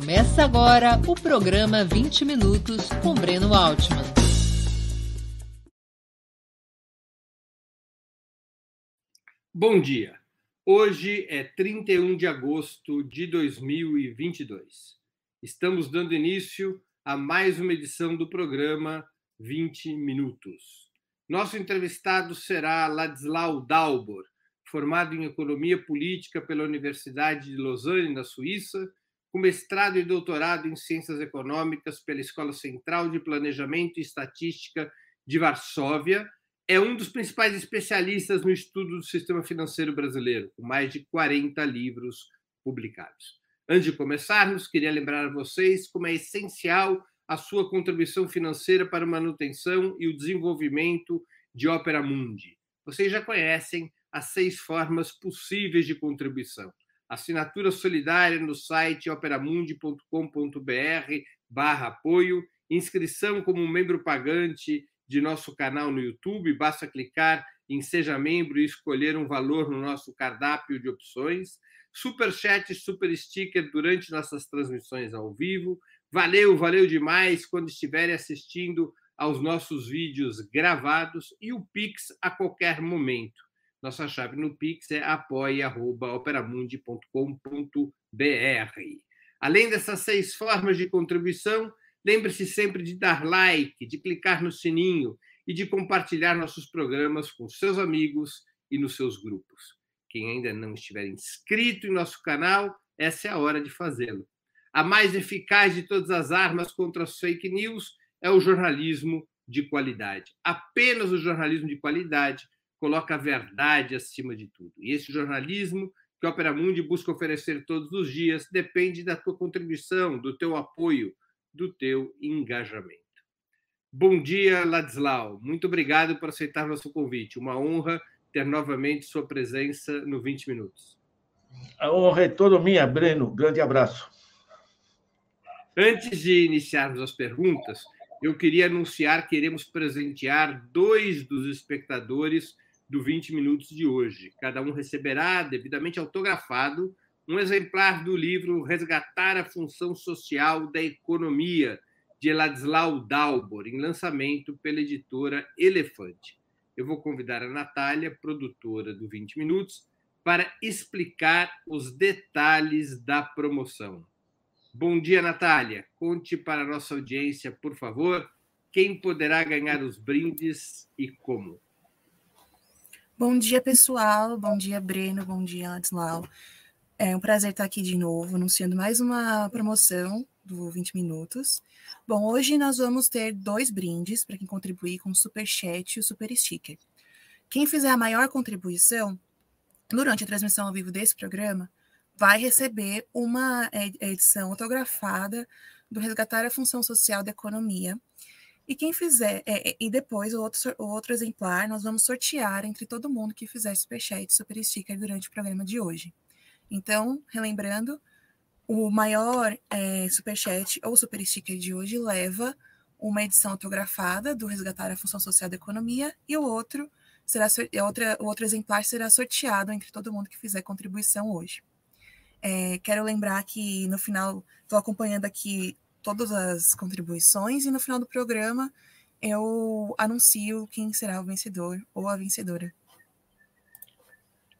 Começa agora o programa 20 Minutos com Breno Altman. Bom dia. Hoje é 31 de agosto de 2022. Estamos dando início a mais uma edição do programa 20 Minutos. Nosso entrevistado será Ladislau Dalbor, formado em Economia Política pela Universidade de Lausanne, na Suíça, com mestrado e doutorado em Ciências Econômicas pela Escola Central de Planejamento e Estatística de Varsóvia, é um dos principais especialistas no estudo do sistema financeiro brasileiro, com mais de 40 livros publicados. Antes de começarmos, queria lembrar a vocês como é essencial a sua contribuição financeira para a manutenção e o desenvolvimento de Opera Mundi. Vocês já conhecem as seis formas possíveis de contribuição assinatura solidária no site operamundi.com.br barra apoio, inscrição como membro pagante de nosso canal no YouTube, basta clicar em Seja Membro e escolher um valor no nosso cardápio de opções, super chat, super sticker durante nossas transmissões ao vivo. Valeu, valeu demais quando estiverem assistindo aos nossos vídeos gravados e o Pix a qualquer momento. Nossa chave no Pix é apoia.operamundi.com.br. Além dessas seis formas de contribuição, lembre-se sempre de dar like, de clicar no sininho e de compartilhar nossos programas com seus amigos e nos seus grupos. Quem ainda não estiver inscrito em nosso canal, essa é a hora de fazê-lo. A mais eficaz de todas as armas contra as fake news é o jornalismo de qualidade. Apenas o jornalismo de qualidade coloca a verdade acima de tudo. E esse jornalismo que a Opera Mundi busca oferecer todos os dias depende da tua contribuição, do teu apoio, do teu engajamento. Bom dia, Ladislau. Muito obrigado por aceitar nosso convite. Uma honra ter novamente sua presença no 20 Minutos. A honra é toda minha, Breno. Grande abraço. Antes de iniciarmos as perguntas, eu queria anunciar que iremos presentear dois dos espectadores do 20 Minutos de hoje. Cada um receberá, devidamente autografado, um exemplar do livro Resgatar a Função Social da Economia, de Ladislau Dalbor, em lançamento pela editora Elefante. Eu vou convidar a Natália, produtora do 20 Minutos, para explicar os detalhes da promoção. Bom dia, Natália. Conte para a nossa audiência, por favor, quem poderá ganhar os brindes e como. Bom dia, pessoal. Bom dia, Breno. Bom dia, Ladislau. É um prazer estar aqui de novo, anunciando mais uma promoção do 20 Minutos. Bom, hoje nós vamos ter dois brindes para quem contribuir com o Super Chat e o Super Sticker. Quem fizer a maior contribuição durante a transmissão ao vivo desse programa vai receber uma edição autografada do Resgatar a Função Social da Economia, e quem fizer, é, é, e depois o outro, o outro exemplar, nós vamos sortear entre todo mundo que fizer superchat super sticker durante o programa de hoje. Então, relembrando, o maior é, superchat ou super sticker de hoje leva uma edição autografada do Resgatar a Função Social da Economia e o outro será outra, o outro exemplar será sorteado entre todo mundo que fizer contribuição hoje. É, quero lembrar que no final estou acompanhando aqui todas as contribuições e no final do programa eu anuncio quem será o vencedor ou a vencedora.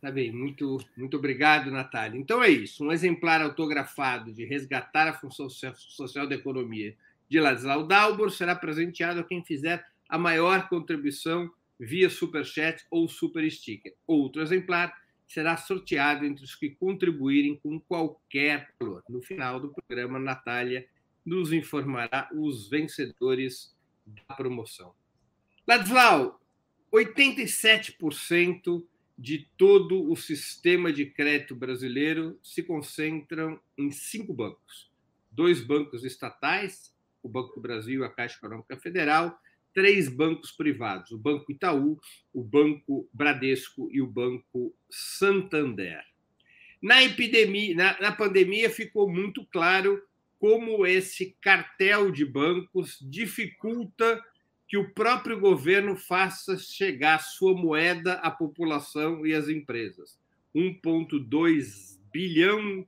Tá bem, muito, muito obrigado, Natália. Então é isso, um exemplar autografado de Resgatar a Função Social da Economia de Ladislau Dalbor será presenteado a quem fizer a maior contribuição via Superchat ou Super Sticker. Outro exemplar será sorteado entre os que contribuírem com qualquer valor. No final do programa, Natália nos informará os vencedores da promoção. Ladislau, 87% de todo o sistema de crédito brasileiro se concentram em cinco bancos. Dois bancos estatais, o Banco do Brasil e a Caixa Econômica Federal, três bancos privados, o Banco Itaú, o Banco Bradesco e o Banco Santander. Na epidemia, na, na pandemia ficou muito claro como esse cartel de bancos dificulta que o próprio governo faça chegar sua moeda à população e às empresas. 1,2 bilhão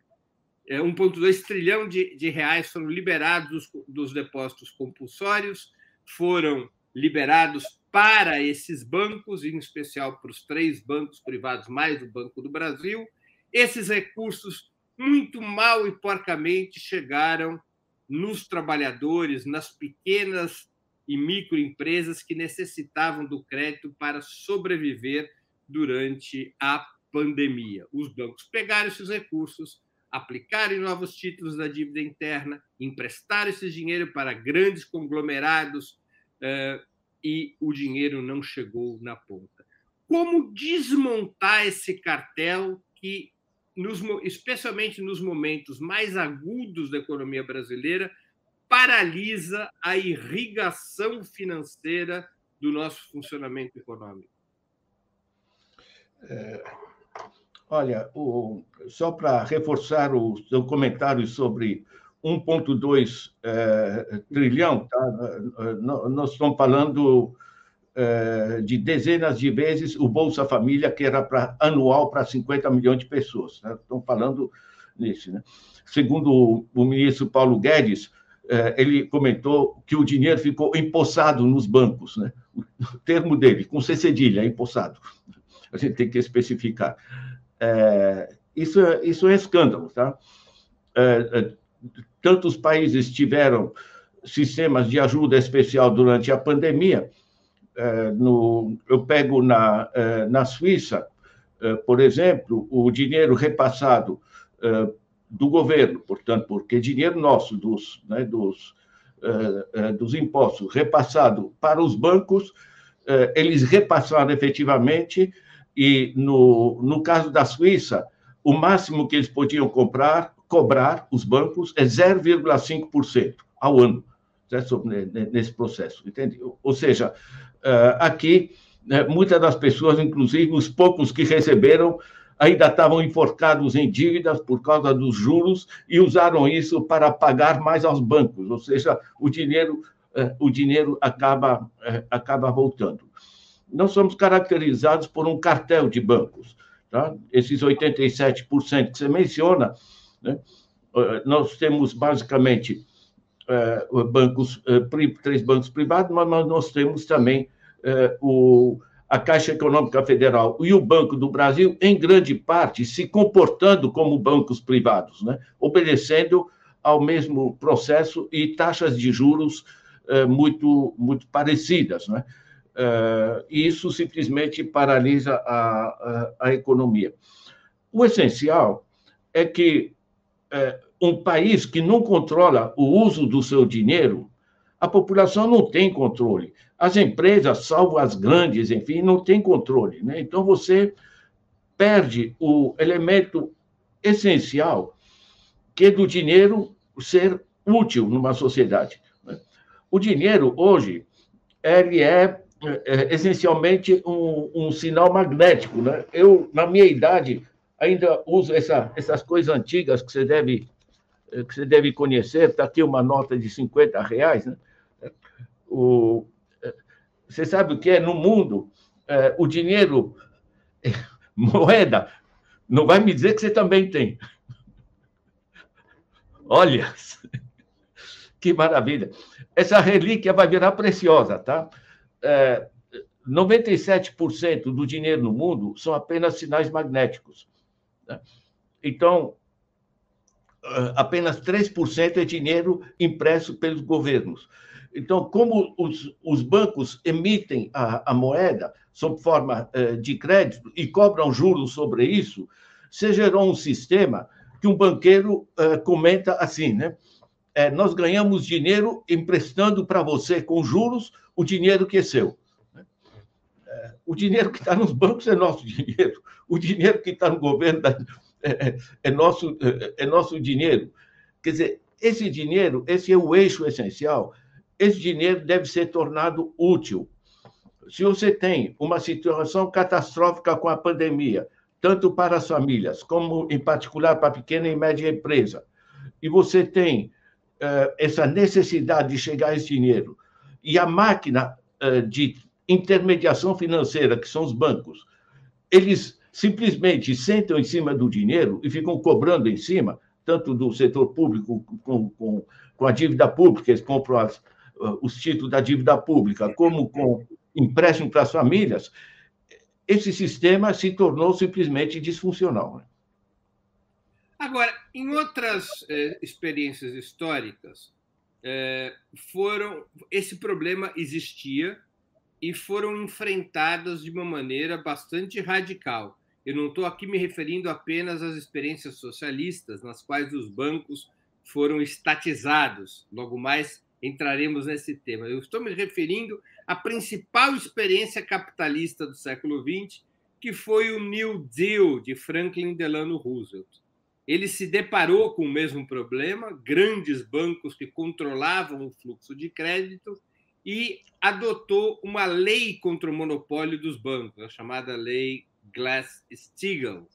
1,2 trilhão de, de, reais foram liberados dos, dos depósitos compulsórios, foram liberados para esses bancos, em especial para os três bancos privados, mais o Banco do Brasil. Esses recursos, muito mal e porcamente, chegaram nos trabalhadores, nas pequenas e microempresas que necessitavam do crédito para sobreviver durante a pandemia. Os bancos pegaram esses recursos, aplicaram novos títulos da dívida interna, emprestaram esse dinheiro para grandes conglomerados uh, e o dinheiro não chegou na ponta. Como desmontar esse cartel que, nos, especialmente nos momentos mais agudos da economia brasileira, paralisa a irrigação financeira do nosso funcionamento econômico? É, olha, o, só para reforçar o seu comentário sobre 1,2 é, trilhão, tá? nós estamos falando de dezenas de vezes o Bolsa Família, que era pra, anual para 50 milhões de pessoas. Né? Estamos falando nisso. Né? Segundo o ministro Paulo Guedes, é, ele comentou que o dinheiro ficou empossado nos bancos. Né? O termo dele, com C cedilha, empossado. A gente tem que especificar. É, isso, é, isso é escândalo, tá? É, é tantos países tiveram sistemas de ajuda especial durante a pandemia. É, no, eu pego na, é, na Suíça, é, por exemplo, o dinheiro repassado do governo, portanto, porque dinheiro nosso, dos, né, dos, dos impostos, repassado para os bancos, eles repassaram efetivamente, e no, no caso da Suíça, o máximo que eles podiam comprar cobrar os bancos é 0,5% ao ano nesse processo, entende? Ou seja, eh, aqui, né, muitas das pessoas, inclusive os poucos que receberam, ainda estavam enforcados em dívidas por causa dos juros e usaram isso para pagar mais aos bancos, ou seja, o dinheiro, eh, o dinheiro acaba, eh, acaba voltando. Nós somos caracterizados por um cartel de bancos. Tá? Esses 87% que você menciona, né? Nós temos basicamente bancos, eh, três bancos privados, mas nós temos também o, a Caixa Econômica Federal e o Banco do Brasil, em grande parte, se comportando como bancos privados, né? obedecendo ao mesmo processo e taxas de juros muito, muito parecidas. Né? isso simplesmente paralisa a, a, a economia. O essencial é que um país que não controla o uso do seu dinheiro, a população não tem controle. As empresas, salvo as grandes, enfim, não tem controle. Né? Então, você perde o elemento essencial, que é do dinheiro ser útil numa sociedade. Né? O dinheiro, hoje, ele é, é essencialmente um, um, sinal magnético. Né? Eu, na minha idade, ainda uso essa, essas coisas antigas que você deve, que você deve conhecer. Está aqui uma nota de 50 reais. Né? O, você sabe o que é no mundo? É, o dinheiro, moeda, não vai me dizer que você também tem. Olha, que maravilha. Essa relíquia vai virar preciosa, tá? É, 97% do dinheiro no mundo são apenas sinais magnéticos. Né? Então, apenas 3% é dinheiro impresso pelos governos. Então, como os, os bancos emitem a, a, moeda sob forma eh, de crédito e cobram juros sobre isso, se gerou um sistema que um banqueiro eh, comenta assim, né? É, nós ganhamos dinheiro emprestando para você com juros o dinheiro que é seu. O dinheiro que está nos bancos é nosso dinheiro. O dinheiro que está no governo é, é, é, nosso, é, é nosso dinheiro. Quer dizer, esse dinheiro, esse é o eixo essencial. Esse dinheiro deve ser tornado útil. Se você tem uma situação catastrófica com a pandemia, tanto para as famílias, como em particular para a pequena e média empresa, e você tem uh, essa necessidade de chegar a esse dinheiro, e a máquina uh, de intermediação financeira, que são os bancos, eles simplesmente sentam em cima do dinheiro e ficam cobrando em cima, tanto do setor público com, com, com a dívida pública, eles compram as, os títulos da dívida pública, como com empréstimo para as famílias, esse sistema se tornou simplesmente disfuncional. Né? Agora, em outras eh, experiências históricas, eh, foram esse problema existia e foram enfrentadas de uma maneira bastante radical. Eu não estou aqui me referindo apenas às experiências socialistas, nas quais os bancos foram estatizados. Logo mais entraremos nesse tema. Eu estou me referindo à principal experiência capitalista do século XX, que foi o New Deal de Franklin Delano Roosevelt. Ele se deparou com o mesmo problema, grandes bancos que controlavam o fluxo de crédito e adotou uma lei contra o monopólio dos bancos, a chamada Lei Glass-Steagall,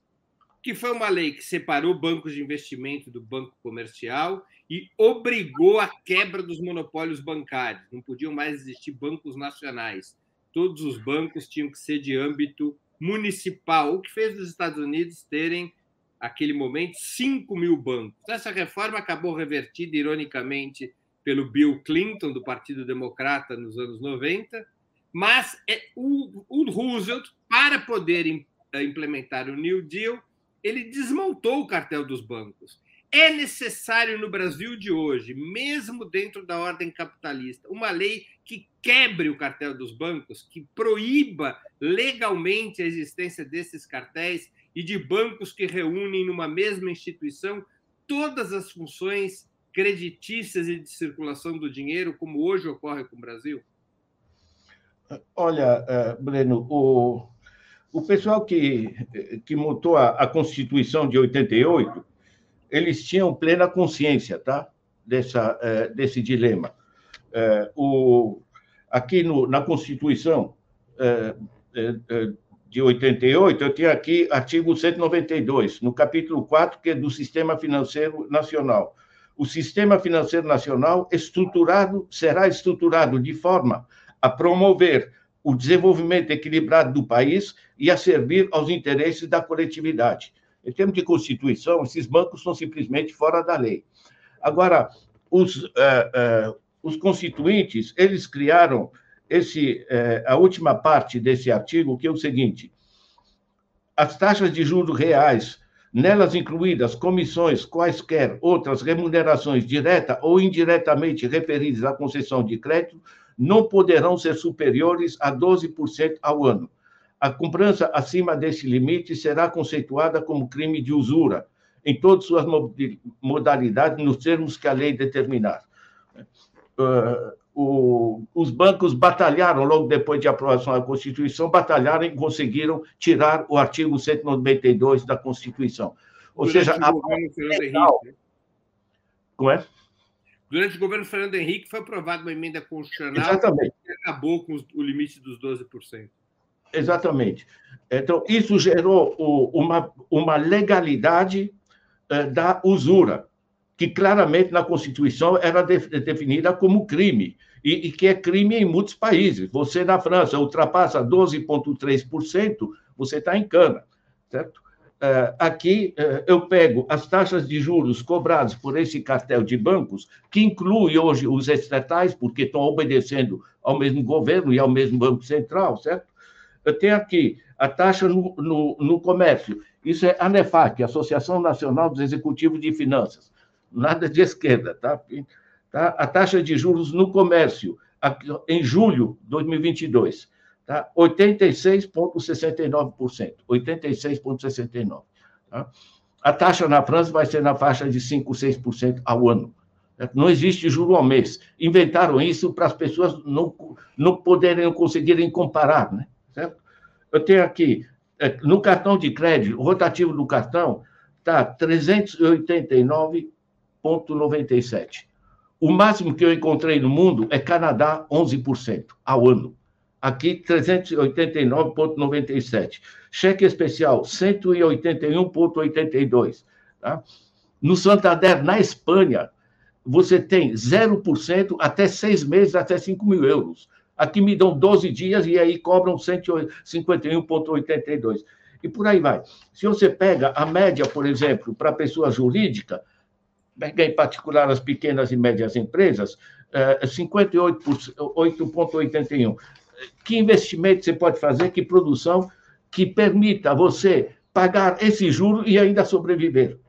que foi uma lei que separou bancos de investimento do banco comercial e obrigou a quebra dos monopólios bancários. Não podiam mais existir bancos nacionais. Todos os bancos tinham que ser de âmbito municipal, o que fez os Estados Unidos terem, naquele momento, 5 mil bancos. Essa reforma acabou revertida, ironicamente, pelo Bill Clinton, do Partido Democrata, nos anos 90, mas é, o, o Roosevelt, para poder eh, implementar o New Deal, ele desmontou o cartel dos bancos. É necessário no Brasil de hoje, mesmo dentro da ordem capitalista, uma lei que quebre o cartel dos bancos, que proíba legalmente a existência desses cartéis e de bancos que reúnem numa mesma instituição todas as funções creditícias e de circulação do dinheiro, como hoje ocorre com o Brasil? Olha, eh, Breno, o, o pessoal que, que montou a, a Constituição de 88 eles tinham plena consciência tá? Dessa, é, desse dilema. É, o, aqui no, na Constituição de 88, eu tenho aqui artigo 192, no capítulo 4, que é do Sistema Financeiro Nacional. O Sistema Financeiro Nacional estruturado será estruturado de forma a promover o desenvolvimento equilibrado do país e a servir aos interesses da coletividade em termos de Constituição, esses bancos são simplesmente fora da lei. Agora, os, uh, uh, os constituintes, eles criaram esse, uh, a última parte desse artigo, que é o seguinte: as taxas de juros reais, nelas incluídas comissões, quaisquer outras remunerações direta ou indiretamente referidas à concessão de crédito, não poderão ser superiores a 12% ao ano a cobrança acima desse limite será conceituada como crime de usura, em todas suas modalidades, nos termos que a lei determinar. Uh, o, os bancos batalharam, logo depois de aprovação da Constituição, batalharam e conseguiram tirar o artigo 192 da Constituição. Ou Durante seja, a... Henrique, Como é? Durante o governo Fernando Henrique foi aprovada uma emenda constitucional Exatamente. que acabou com o limite dos 12%. Exatamente. Então, isso gerou uma, uma legalidade eh, da usura, que claramente na Constituição era definida como crime, e, e que é crime em muitos países. Você, na França, ultrapassa 12,3%, você está em cana, certo? Eh, aqui eh, eu pego as taxas de juros cobradas por esse cartel de bancos, que inclui hoje os estatais, porque estão obedecendo ao mesmo governo e ao mesmo Banco Central, certo? Eu tenho aqui a taxa no, no, no comércio. Isso é ANEFAC, Associação Nacional dos Executivos de Finanças. Nada de esquerda, tá? tá? A taxa de juros no comércio, em julho de 2022, tá? 86,69%. 86,69%. Tá? A taxa na França vai ser na faixa de 5, 6% ao ano. Não existe juro ao mês. Inventaram isso para as pessoas não, não poderem, não conseguirem comparar, né? certo? Eu tenho aqui, é, no cartão de crédito, o rotativo do cartão está 389,97. O máximo que eu encontrei no mundo é Canadá, 11% ao ano. Aqui, 389,97. Cheque especial, 181,82. Tá? No Santander, na Espanha, você tem 0% até seis meses, até 5 mil euros. Aqui me dão 12 dias e aí cobram 151,82. E por aí vai. Se você pega a média, por exemplo, para pessoa jurídica, pega em particular as pequenas e médias empresas, 58,81. Que investimento você pode fazer, que produção que permita você pagar esse juro e ainda sobreviver?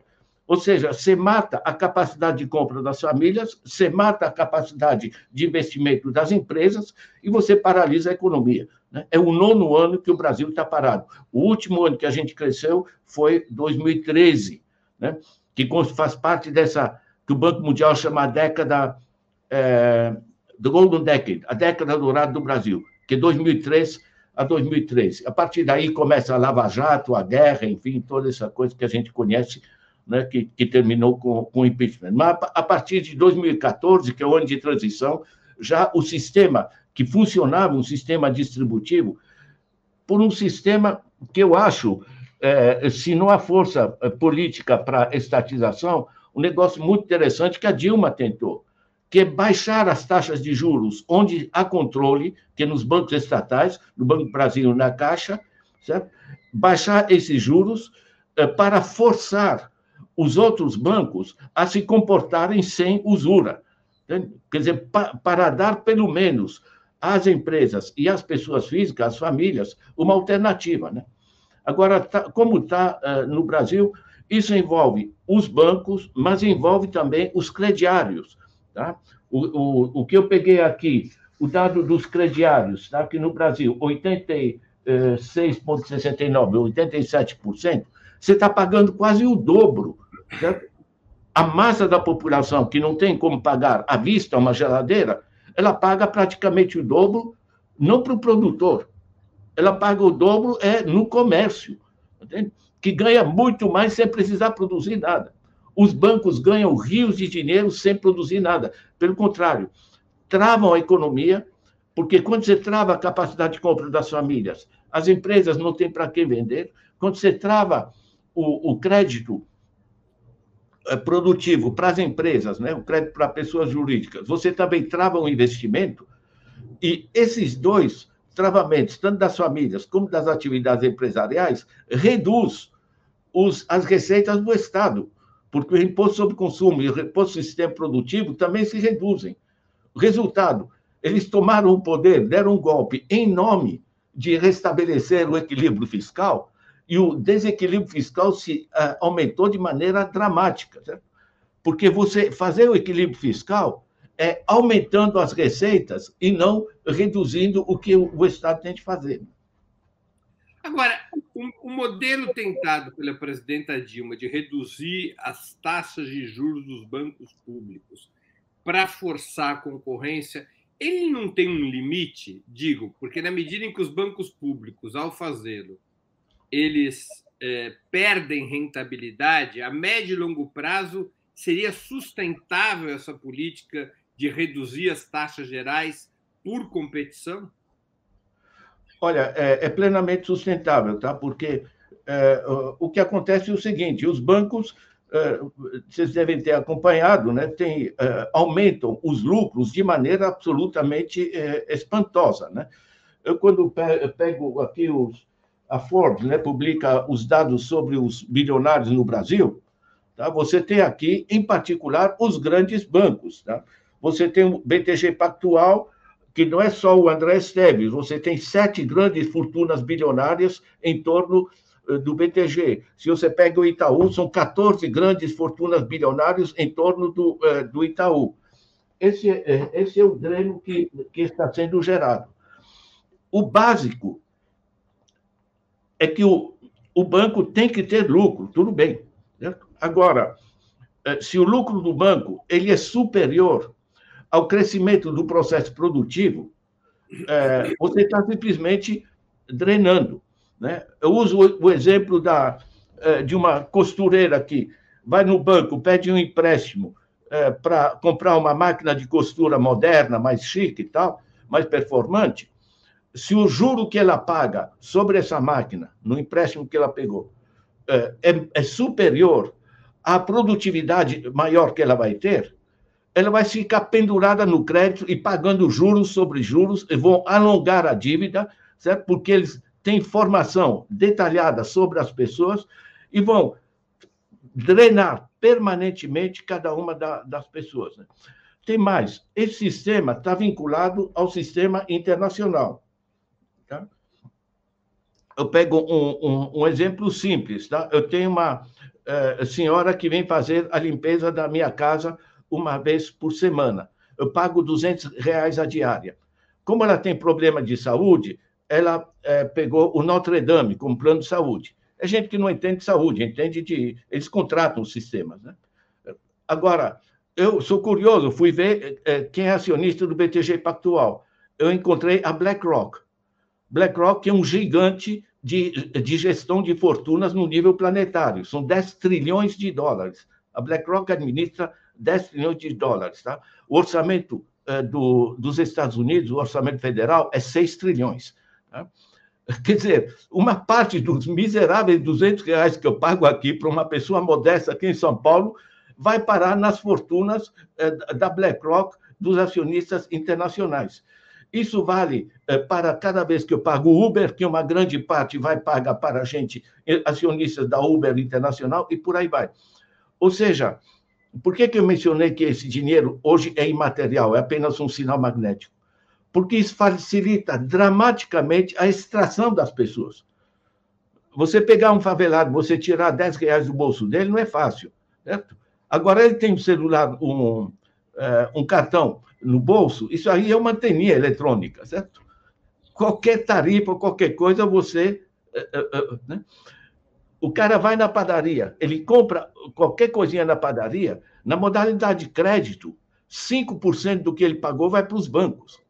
Ou seja, você mata a capacidade de compra das famílias, você mata a capacidade de investimento das empresas e você paralisa a economia. Né? É o nono ano que o Brasil está parado. O último ano que a gente cresceu foi 2013, né? que faz parte dessa que o Banco Mundial chama a década é, do Golden Decade, a década dourada do Brasil, que é 2003 a 2013. A partir daí começa a Lava Jato, a guerra, enfim, toda essa coisa que a gente conhece né, que, que, terminou com, com o impeachment. Mas a partir de 2014, que é o ano de transição, já o sistema que funcionava, um sistema distributivo, por um sistema que eu acho, é, se não há força é, política para estatização, um negócio muito interessante que a Dilma tentou, que é baixar as taxas de juros onde há controle, que é nos bancos estatais, no Banco Brasil, na Caixa, certo? baixar esses juros é, para forçar os outros bancos a se comportarem sem usura. Quer dizer, pa, para dar pelo menos às empresas e às pessoas físicas, às famílias, uma alternativa. Né? Agora, tá, como está uh, no Brasil, isso envolve os bancos, mas envolve também os crediários. Tá? O, o, o que eu peguei aqui, o dado dos crediários, tá? que no Brasil, 86,69%, 87%, você está pagando quase o dobro Certo? A massa da população que não tem como pagar à vista uma geladeira, ela paga praticamente o dobro, não para o produtor, ela paga o dobro é no comércio, entende? que ganha muito mais sem precisar produzir nada. Os bancos ganham rios de dinheiro sem produzir nada. Pelo contrário, travam a economia, porque quando você trava a capacidade de compra das famílias, as empresas não têm para quem vender. Quando você trava o, o crédito é, produtivo para as empresas, né? o crédito para pessoas jurídicas, você também trava um investimento, e esses dois travamentos, tanto das famílias como das atividades empresariais, reduz os, as receitas do Estado, porque o imposto sobre consumo e o imposto sobre sistema produtivo também se reduzem. O resultado, eles tomaram o poder, deram um golpe em nome de restabelecer o equilíbrio fiscal, e o desequilíbrio fiscal se uh, aumentou de maneira dramática, certo? porque você fazer o equilíbrio fiscal é aumentando as receitas e não reduzindo o que o, Estado tem de fazer. Agora, o, o modelo tentado pela presidenta Dilma de reduzir as taxas de juros dos bancos públicos para forçar a concorrência, ele não tem um limite, digo, porque na medida em que os bancos públicos, ao fazê-lo, eles é, perdem rentabilidade, a médio e longo prazo seria sustentável essa política de reduzir as taxas gerais por competição? Olha, é, é plenamente sustentável, tá? Porque é, o que acontece é o seguinte: os bancos, é, vocês devem ter acompanhado, né? Tem, é, aumentam os lucros de maneira absolutamente é, espantosa, né? Eu quando pego aqui os a Forbes né, publica os dados sobre os bilionários no Brasil, tá? você tem aqui, em particular, os grandes bancos. Tá? Você tem o BTG Pactual, que não é só o André Esteves, você tem sete grandes fortunas bilionárias em torno eh, do BTG. Se você pega o Itaú, são 14 grandes fortunas bilionárias em torno do, eh, do Itaú. Esse, é, esse é o dreno que, que está sendo gerado. O básico é que o, o banco tem que ter lucro, tudo bem. Certo? Agora, eh, se o lucro do banco ele é superior ao crescimento do processo produtivo, é, você está simplesmente drenando. Né? Eu uso o, exemplo da, é, de uma costureira que vai no banco, pede um empréstimo é, para comprar uma máquina de costura moderna, mais chique e tal, mais performante se o juro que ela paga sobre essa máquina, no empréstimo que ela pegou, é, é, é superior à produtividade maior que ela vai ter, ela vai ficar pendurada no crédito e pagando juros sobre juros, e vão alongar a dívida, certo? Porque eles têm informação detalhada sobre as pessoas e vão drenar permanentemente cada uma da, das pessoas. Né? Tem mais, esse sistema está vinculado ao sistema internacional. Tá? Eu pego um, um, um, exemplo simples. Tá? Eu tenho uma uh, senhora que vem fazer a limpeza da minha casa uma vez por semana. Eu pago 200 reais a diária. Como ela tem problema de saúde, ela uh, pegou o Notre Dame como plano de saúde. É gente que não entende de saúde, entende de. Eles contratam os sistemas. Né? Agora, eu sou curioso, fui ver é, quem é acionista do BTG Pactual. Eu encontrei a BlackRock. BlackRock é um gigante de, de gestão de fortunas no nível planetário. São 10 trilhões de dólares. A BlackRock administra 10 trilhões de dólares. Tá? O orçamento é, do, dos Estados Unidos, o orçamento federal, é 6 trilhões. Tá? Quer dizer, uma parte dos miseráveis 200 reais que eu pago aqui para uma pessoa modesta aqui em São Paulo vai parar nas fortunas eh, da BlackRock, dos acionistas internacionais. Isso vale eh, para cada vez que eu pago Uber, que uma grande parte vai pagar para a gente, eh, acionistas da Uber Internacional, e por aí vai. Ou seja, por que, que eu mencionei que esse dinheiro hoje é imaterial, é apenas um sinal magnético? porque isso facilita dramaticamente a extração das pessoas. Você pegar um favelado, você tirar 10 reais do bolso dele, não é fácil. Certo? Agora, ele tem um celular, um, é, um cartão no bolso, isso aí é uma anteninha eletrônica, certo? Qualquer tarifa, qualquer coisa, você. É, é, né? O cara vai na padaria, ele compra qualquer coisinha na padaria, na modalidade de crédito, 5% do que ele pagou vai para os bancos.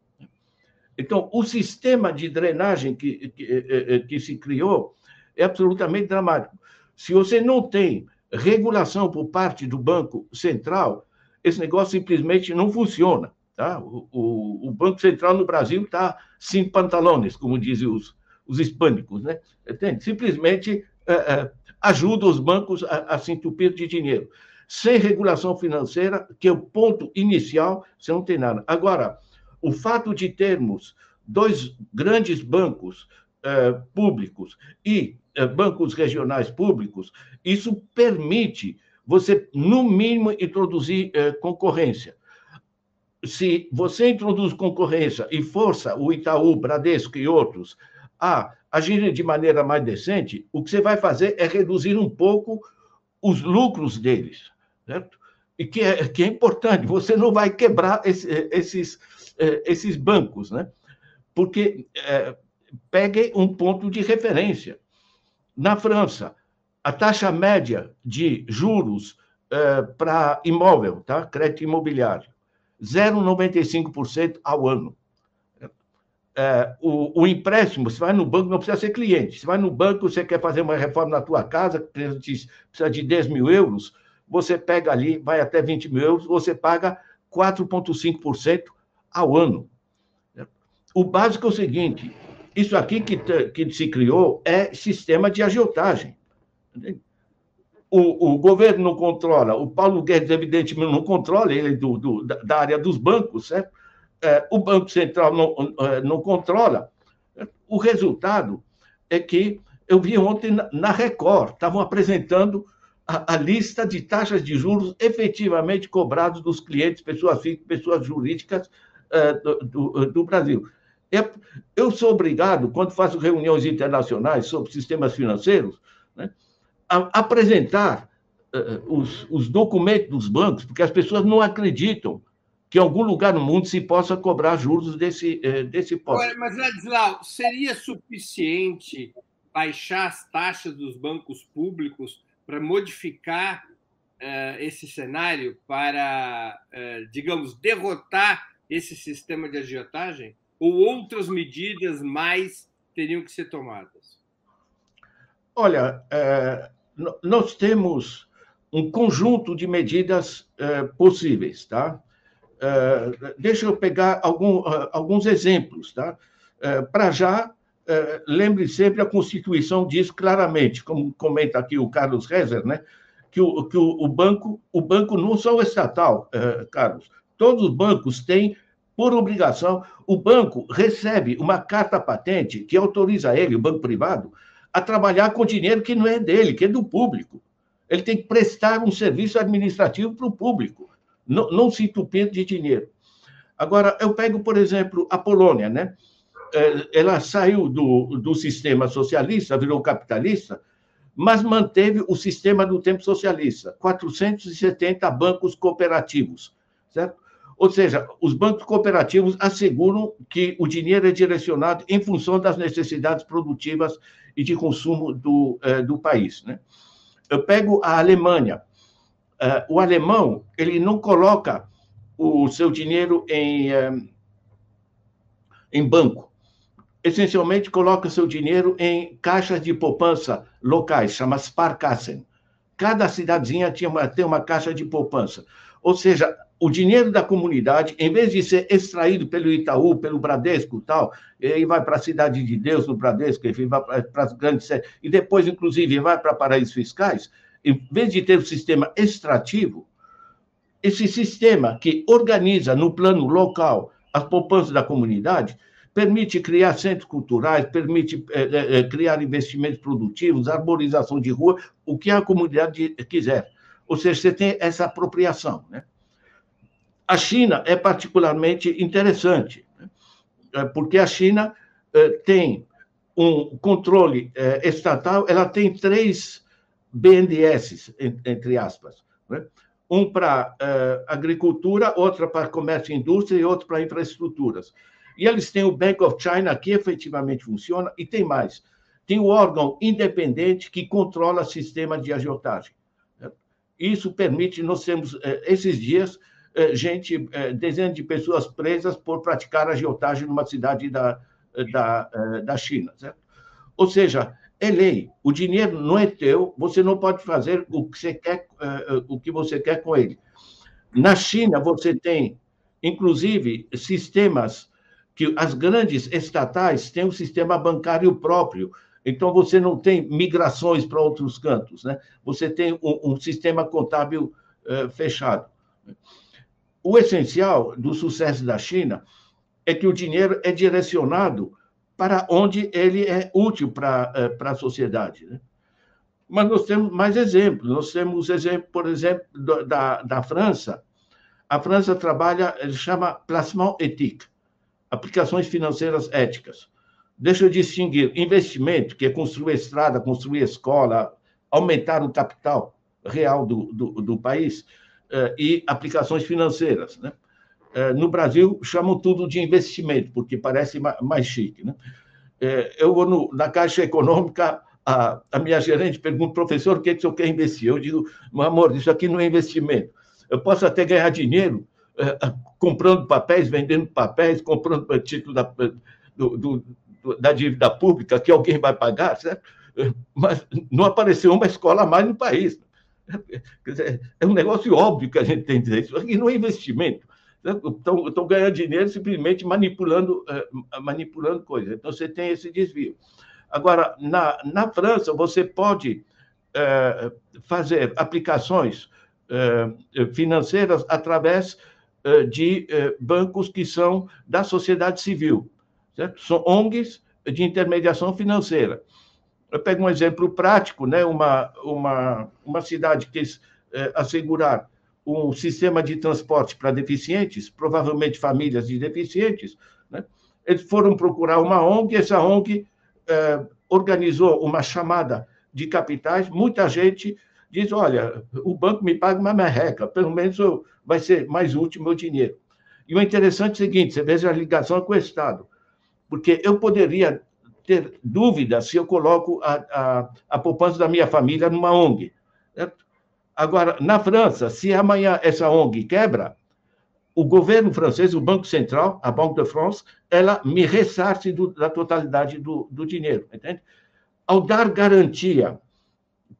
Então, o sistema de drenagem que, que, eh, eh, eh, que se criou é absolutamente dramático. Se você não tem regulação por parte do Banco Central, esse negócio simplesmente não funciona. Tá? O, o, o Banco Central no Brasil está sem pantalones, como dizem os, os hispânicos. Né? Entende? Simplesmente ajuda os bancos a, a se entupir de dinheiro. Sem regulação financeira, que é o ponto inicial, você não tem nada. Agora, o fato de termos dois grandes bancos eh, públicos e eh, bancos regionais públicos, isso permite você, no mínimo, introduzir eh, concorrência. Se você introduz concorrência e força o Itaú, Bradesco e outros a agirem de maneira mais decente, o que você vai fazer é reduzir um pouco os lucros deles, certo? E que é, que é importante, você não vai quebrar esse, esses, é, esses bancos, né? Porque é, um ponto de referência. Na França, a taxa média de juros é, para imóvel, tá? crédito imobiliário, 0,95% ao ano. É, o, o, empréstimo, você vai no banco, não precisa ser cliente. Você vai no banco, você quer fazer uma reforma na tua casa, precisa de 10 mil euros, você pega ali, vai até 20 mil euros, você paga 4,5% ao ano. O básico é o seguinte: isso aqui que, que se criou é sistema de agiotagem. O, o, governo não controla, o Paulo Guedes, evidentemente, não controla ele do, do da área dos bancos, certo? É, o Banco Central não, é, não controla. O resultado é que eu vi ontem na Record, estavam apresentando a, a, lista de taxas de juros efetivamente cobrados dos clientes, pessoas físicas, pessoas jurídicas, eh, do, do, Brasil. Eu sou obrigado, quando faço reuniões internacionais sobre sistemas financeiros, né, a apresentar os, os, documentos dos bancos, porque as pessoas não acreditam que em algum lugar no mundo se possa cobrar juros desse, uh, desse porte. Mas, Ladislau, seria suficiente baixar as taxas dos bancos públicos para modificar uh, esse cenário, para, digamos, derrotar esse sistema de agiotagem? Ou outras medidas mais teriam que ser tomadas? Olha, é, nós temos um conjunto de medidas é, possíveis, tá? É, deixa eu pegar algum, alguns exemplos, tá? É, Para já, lembre sempre a Constituição diz claramente, como comenta aqui o Carlos Rezer, né? Que o, que o, o banco, o banco não só estatal, Carlos, Todos os bancos têm, por obrigação, o banco recebe uma carta patente que autoriza ele, o banco privado, a trabalhar com dinheiro que não é dele, que é do público. Ele tem que prestar um serviço administrativo para o público, não, não se entupir de dinheiro. Agora, eu pego, por exemplo, a Polônia, né? É, ela saiu do, do sistema socialista, virou capitalista, mas manteve o sistema do tempo socialista, 470 bancos cooperativos, certo? Ou seja, os bancos cooperativos asseguram que o dinheiro é direcionado em função das necessidades produtivas e de consumo do, eh, do país. Né? Eu pego a Alemanha. Eh, o alemão ele não coloca o seu dinheiro em, eh, em banco. Essencialmente, coloca seu dinheiro em caixas de poupança locais, chama Sparkassen. Cada cidadezinha tinha uma, tem uma caixa de poupança. Ou seja, o dinheiro da comunidade, em vez de ser extraído pelo Itaú, pelo Bradesco tal, e vai para a Cidade de Deus, no Bradesco, enfim, vai para as grandes e depois, inclusive, vai para paraísos fiscais, em vez de ter o um sistema extrativo, esse sistema que organiza no plano local as poupanças da comunidade, permite criar centros culturais, permite é, é, criar investimentos produtivos, arborização de rua, o que a comunidade quiser. Ou seja, você tem essa apropriação, né? A China é particularmente interessante, né? É, porque a China é, tem um controle estatal, ela tem três BNDES, entre aspas. Né? Um para agricultura, outro para comércio e indústria e outro para infraestruturas. E eles têm o Bank of China, que efetivamente funciona, e tem mais. Tem o órgão independente que controla o sistema de agiotagem. Isso permite, nós temos, esses dias, eh, gente, eh, dezenas de pessoas presas por praticar agiotagem numa cidade da, da, eh, da China. Certo? Ou seja, é lei. O dinheiro não é teu, você não pode fazer o que você quer, o que você quer com ele. Na China, você tem, inclusive, sistemas que as grandes estatais têm um sistema bancário próprio. Então, você não tem migrações para outros cantos, né? Você tem um, um sistema contábil uh, fechado o essencial do sucesso da China é que o dinheiro é direcionado para onde ele é útil para, eh, para a sociedade. Né? Mas nós temos mais exemplos. Nós temos exemplo, por exemplo, da, da França. A França trabalha, ele chama placement éthique, aplicações financeiras éticas. Deixa eu distinguir investimento, que é construir estrada, construir escola, aumentar o capital real do, do, do país, eh, e aplicações financeiras. Né? Eh, no Brasil, chamam tudo de investimento, porque parece mais chique. Né? Eh, eu vou no, na Caixa Econômica, a, a, minha gerente pergunta, professor, o que, é que o senhor quer investir? Eu digo, meu amor, isso aqui não é investimento. Eu posso até ganhar dinheiro comprando papéis, vendendo papéis, comprando título da, do, do, da dívida pública que alguém vai pagar, certo? Mas não apareceu uma escola a mais no país. Dizer, é um negócio óbvio que a gente tem que dizer. Isso aqui não é investimento. Estão, estão ganhando dinheiro simplesmente manipulando, uh, manipulando coisas. Então, você tem esse desvio. Agora, na, na França, você pode uh, fazer aplicações uh, financeiras através de bancos que são da sociedade civil. Certo? São ONGs de intermediação financeira. Eu pego um exemplo prático, né? uma, uma, uma cidade quis é, assegurar um sistema de transporte para deficientes, provavelmente famílias de deficientes. Né? Eles foram procurar uma ONG, essa ONG é, organizou uma chamada de capitais, muita gente diz, olha, o banco me paga uma merreca, pelo menos eu, vai ser mais útil meu dinheiro. E o interessante é o seguinte, você veja a ligação com o Estado, porque eu poderia ter dúvida se eu coloco a, a, a poupança da minha família numa ONG. Certo? Agora, na França, se amanhã essa ONG quebra, o governo francês, o Banco Central, a Banque de France, ela me ressarce do, da totalidade do, do dinheiro, entende? Ao dar garantia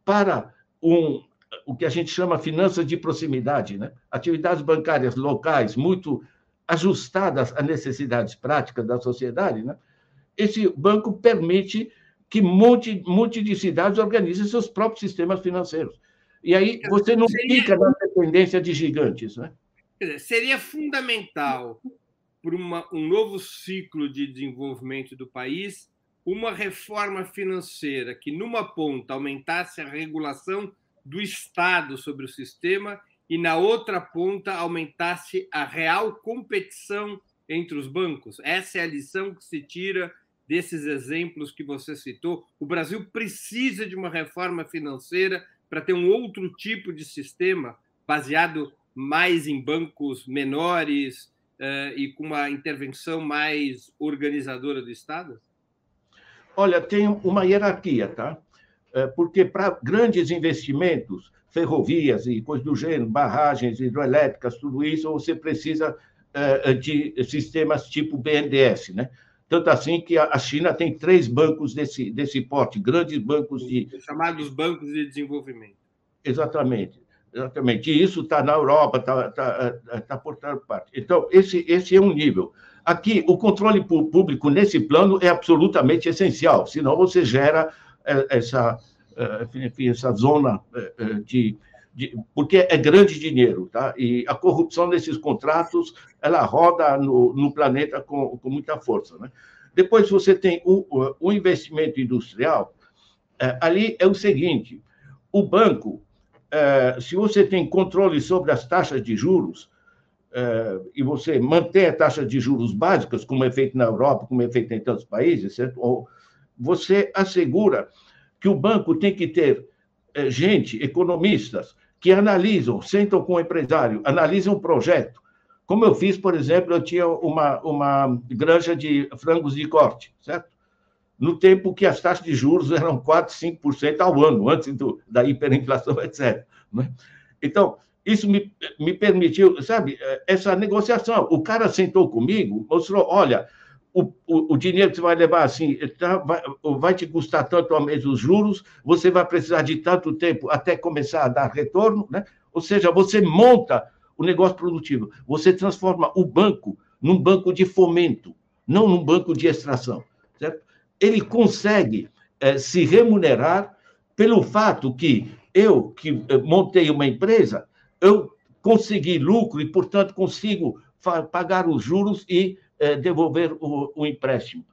para um, o que a gente chama finanças de proximidade, né? atividades bancárias locais muito ajustadas às necessidades práticas da sociedade, né? esse banco permite que monte, monte de cidades organizem seus próprios sistemas financeiros. E aí você não seria, fica na dependência de gigantes. Né? Seria fundamental para uma, um novo ciclo de desenvolvimento do país uma reforma financeira que, numa ponta, aumentasse a regulação do Estado sobre o sistema e, na outra ponta, aumentasse a real competição entre os bancos? Essa é a lição que se tira desses exemplos que você citou. O Brasil precisa de uma reforma financeira para ter um outro tipo de sistema baseado mais em bancos menores uh, e com uma intervenção mais organizadora do Estado? Olha, tem uma hierarquia, tá? É, porque para grandes investimentos, ferrovias e coisas do gênero, barragens hidroelétricas, tudo isso, você precisa é, de sistemas tipo BNDES, né? Tanto assim que a China tem três bancos desse, desse porte, grandes bancos de. Chamados bancos de desenvolvimento. Exatamente. Exatamente. E isso está na Europa, está tá, tá por toda parte. Então, esse, esse é um nível. Aqui, o controle público nesse plano é absolutamente essencial, senão você gera é, essa, é, enfim, essa zona é, de, de, porque é grande dinheiro, tá? E a corrupção nesses contratos, ela roda no, no planeta com, com muita força, né? Depois você tem o, o investimento industrial, é, ali é o seguinte, o banco, é, se você tem controle sobre as taxas de juros, é, e você mantém a taxa de juros básicas, como é feito na Europa, como é feito em tantos países, certo? Ou você assegura que o banco tem que ter é, gente, economistas, que analisam, sentam com o empresário, analisam o projeto. Como eu fiz, por exemplo, eu tinha uma, uma granja de frangos de corte, certo? No tempo que as taxas de juros eram 4, 5% ao ano, antes do, da hiperinflação, etc. Né? Então, isso me, me permitiu, sabe, essa negociação. O cara sentou comigo, mostrou: olha, o, o, o, dinheiro que você vai levar assim tá, vai, vai, te custar tanto ao mês os juros, você vai precisar de tanto tempo até começar a dar retorno, né? Ou seja, você monta o negócio produtivo, você transforma o banco num banco de fomento, não num banco de extração, certo? Ele consegue é, se remunerar pelo fato que eu, que eh, montei uma empresa, eu consegui lucro e, portanto, consigo pagar os juros e é, devolver o, o empréstimo.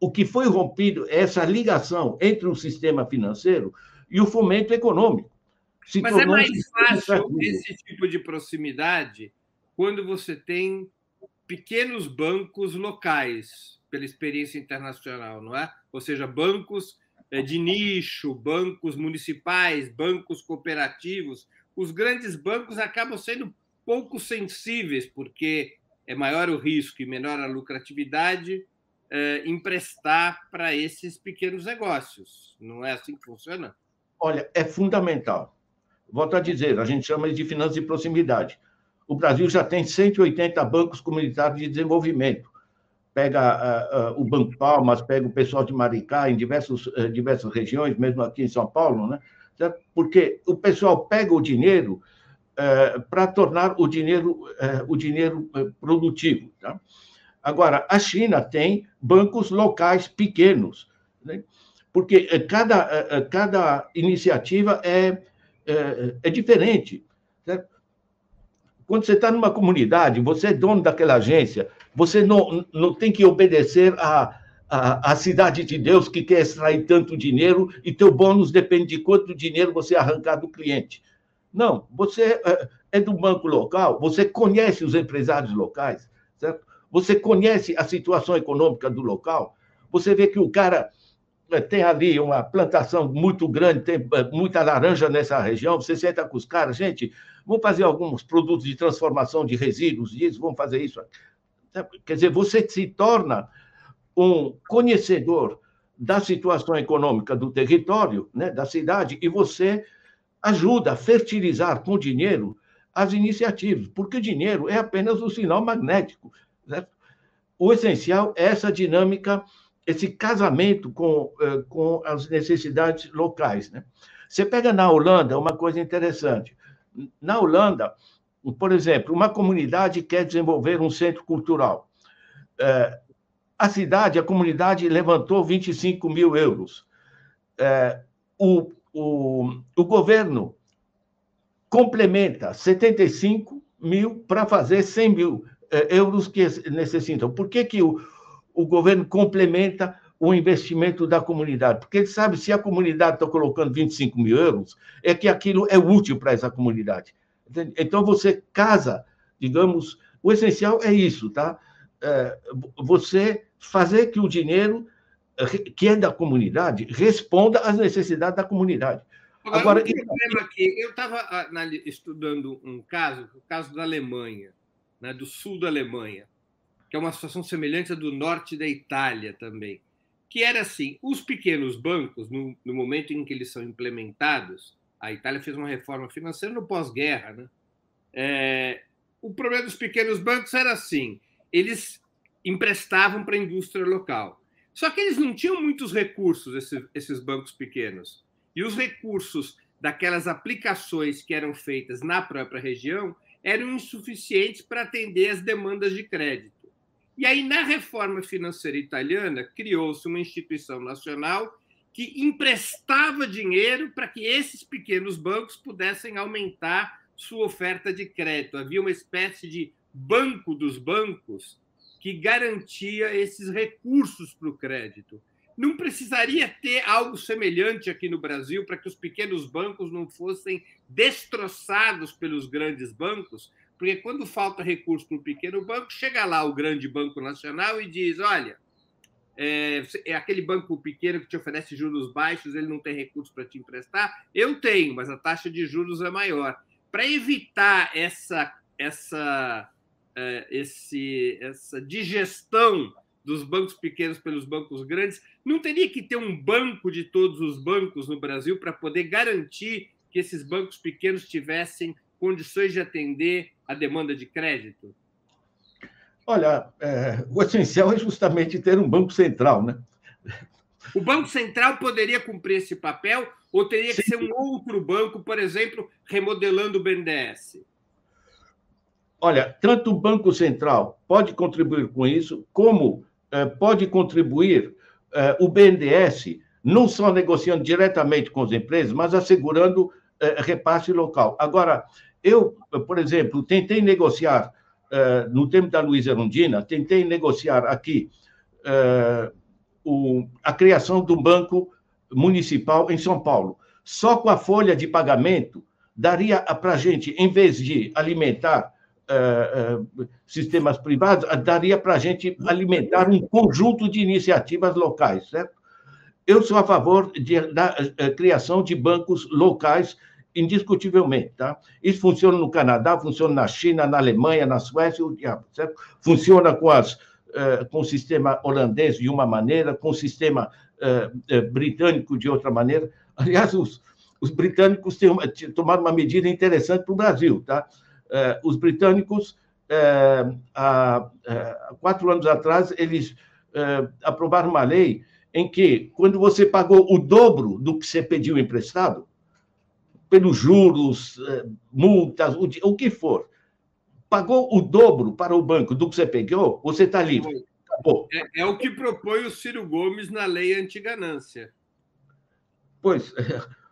O que foi rompido é essa ligação entre o sistema financeiro e o fomento econômico. Se Mas é mais fácil esse tipo de proximidade quando você tem pequenos bancos locais, pela experiência internacional, não é? Ou seja, bancos é, de nicho, bancos municipais, bancos cooperativos. Os grandes bancos acabam sendo pouco sensíveis, porque é maior o risco e menor a lucratividade, é, emprestar para esses pequenos negócios. Não é assim que funciona? Olha, é fundamental. Volto a dizer, a gente chama de finanças de proximidade. O Brasil já tem 180 bancos comunitários de desenvolvimento. Pega uh, uh, o Banco Palmas, pega o pessoal de Maricá, em diversos, uh, diversas regiões, mesmo aqui em São Paulo, né? porque o pessoal pega o dinheiro para tornar o dinheiro, é, o dinheiro é, produtivo. Tá? Agora, a China tem bancos locais pequenos, né? porque cada, cada iniciativa é, é, é diferente. Certo? Quando você está numa comunidade, você é dono daquela agência, você não, não tem que obedecer a, a, a, cidade de Deus que quer extrair tanto dinheiro e teu bônus depende de quanto dinheiro você arrancar do cliente. Não, você é, é do banco local, você conhece os empresários locais, certo? Você conhece a situação econômica do local, você vê que o cara é, tem ali uma plantação muito grande, tem é, muita laranja nessa região, você senta com os caras, gente, vamos fazer alguns produtos de transformação de resíduos disso, vamos fazer isso. Quer dizer, você se torna um conhecedor da situação econômica do território, né, da cidade, e você ajuda a fertilizar com dinheiro as iniciativas, porque o dinheiro é apenas um sinal magnético. Certo? O essencial é essa dinâmica, esse casamento com, eh, com as necessidades locais. Né? Você pega na Holanda uma coisa interessante. Na Holanda, por exemplo, uma comunidade quer desenvolver um centro cultural. Eh, a cidade, a comunidade levantou 25 mil euros. Eh, o o, o governo complementa 75 mil para fazer 100 mil eh, euros que necessitam. Por que, que o, o governo complementa o investimento da comunidade, porque ele sabe se a comunidade está colocando 25 mil euros, é que aquilo é útil para essa comunidade. Então, você casa, digamos, o essencial é isso, tá? É, você fazer que o dinheiro que é da comunidade responda às necessidades da comunidade. Agora, Agora um problema aqui, eu estava estudando um caso, o caso da Alemanha, né, do sul da Alemanha, que é uma situação semelhante à do norte da Itália também, que era assim, os pequenos bancos, no, no momento em que eles são implementados, a Itália fez uma reforma financeira no pós-guerra, né? É, o problema dos pequenos bancos era assim: eles emprestavam para a indústria local. Só que eles não tinham muitos recursos, esses, esses bancos pequenos. E os recursos daquelas aplicações que eram feitas na própria região eram insuficientes para atender as demandas de crédito. E aí, na reforma financeira italiana, criou-se uma instituição nacional que emprestava dinheiro para que esses pequenos bancos pudessem aumentar sua oferta de crédito. Havia uma espécie de banco dos bancos que garantia esses recursos para o crédito. Não precisaria ter algo semelhante aqui no Brasil para que os pequenos bancos não fossem destroçados pelos grandes bancos, porque quando falta recurso para o pequeno banco, chega lá o grande Banco Nacional e diz: olha, é, é, aquele banco pequeno que te oferece juros baixos, ele não tem recursos para te emprestar. Eu tenho, mas a taxa de juros é maior. Para evitar essa, essa, esse, essa digestão dos bancos pequenos pelos bancos grandes, não teria que ter um banco de todos os bancos no Brasil para poder garantir que esses bancos pequenos tivessem condições de atender a demanda de crédito? Olha, é, o essencial é justamente ter um Banco Central, né? O Banco Central poderia cumprir esse papel ou teria que Sim. ser um outro banco, por exemplo, remodelando o BNDES? Olha, tanto o Banco Central pode contribuir com isso, como é, pode contribuir é, o BNDES, não só negociando diretamente com as empresas, mas assegurando é, repasse local. Agora, eu, por exemplo, tentei negociar no tempo da Luísa Erundina, tentei negociar aqui o, a criação do banco municipal em São Paulo. Só com a folha de pagamento daria para a gente, em vez de alimentar uh, sistemas privados, daria para a gente alimentar um conjunto de iniciativas locais, certo? Eu sou a favor de, da criação de bancos locais indiscutivelmente. Tá? Isso funciona no Canadá, funciona na China, na Alemanha, na Suécia, o diabo, certo? Funciona com, as, com o sistema holandês de uma maneira, com o sistema britânico de outra maneira. Aliás, os, os britânicos têm uma, tomaram uma medida interessante para o Brasil. Tá? Os britânicos, há, quatro anos atrás, eles aprovaram uma lei em que, quando você pagou o dobro do que você pediu emprestado, pelos juros, eh, multas, o que for, pagou o dobro para o banco do que você pegou, você está livre. Acabou. É, é, o que propõe o Ciro Gomes na lei antiganância. Pois,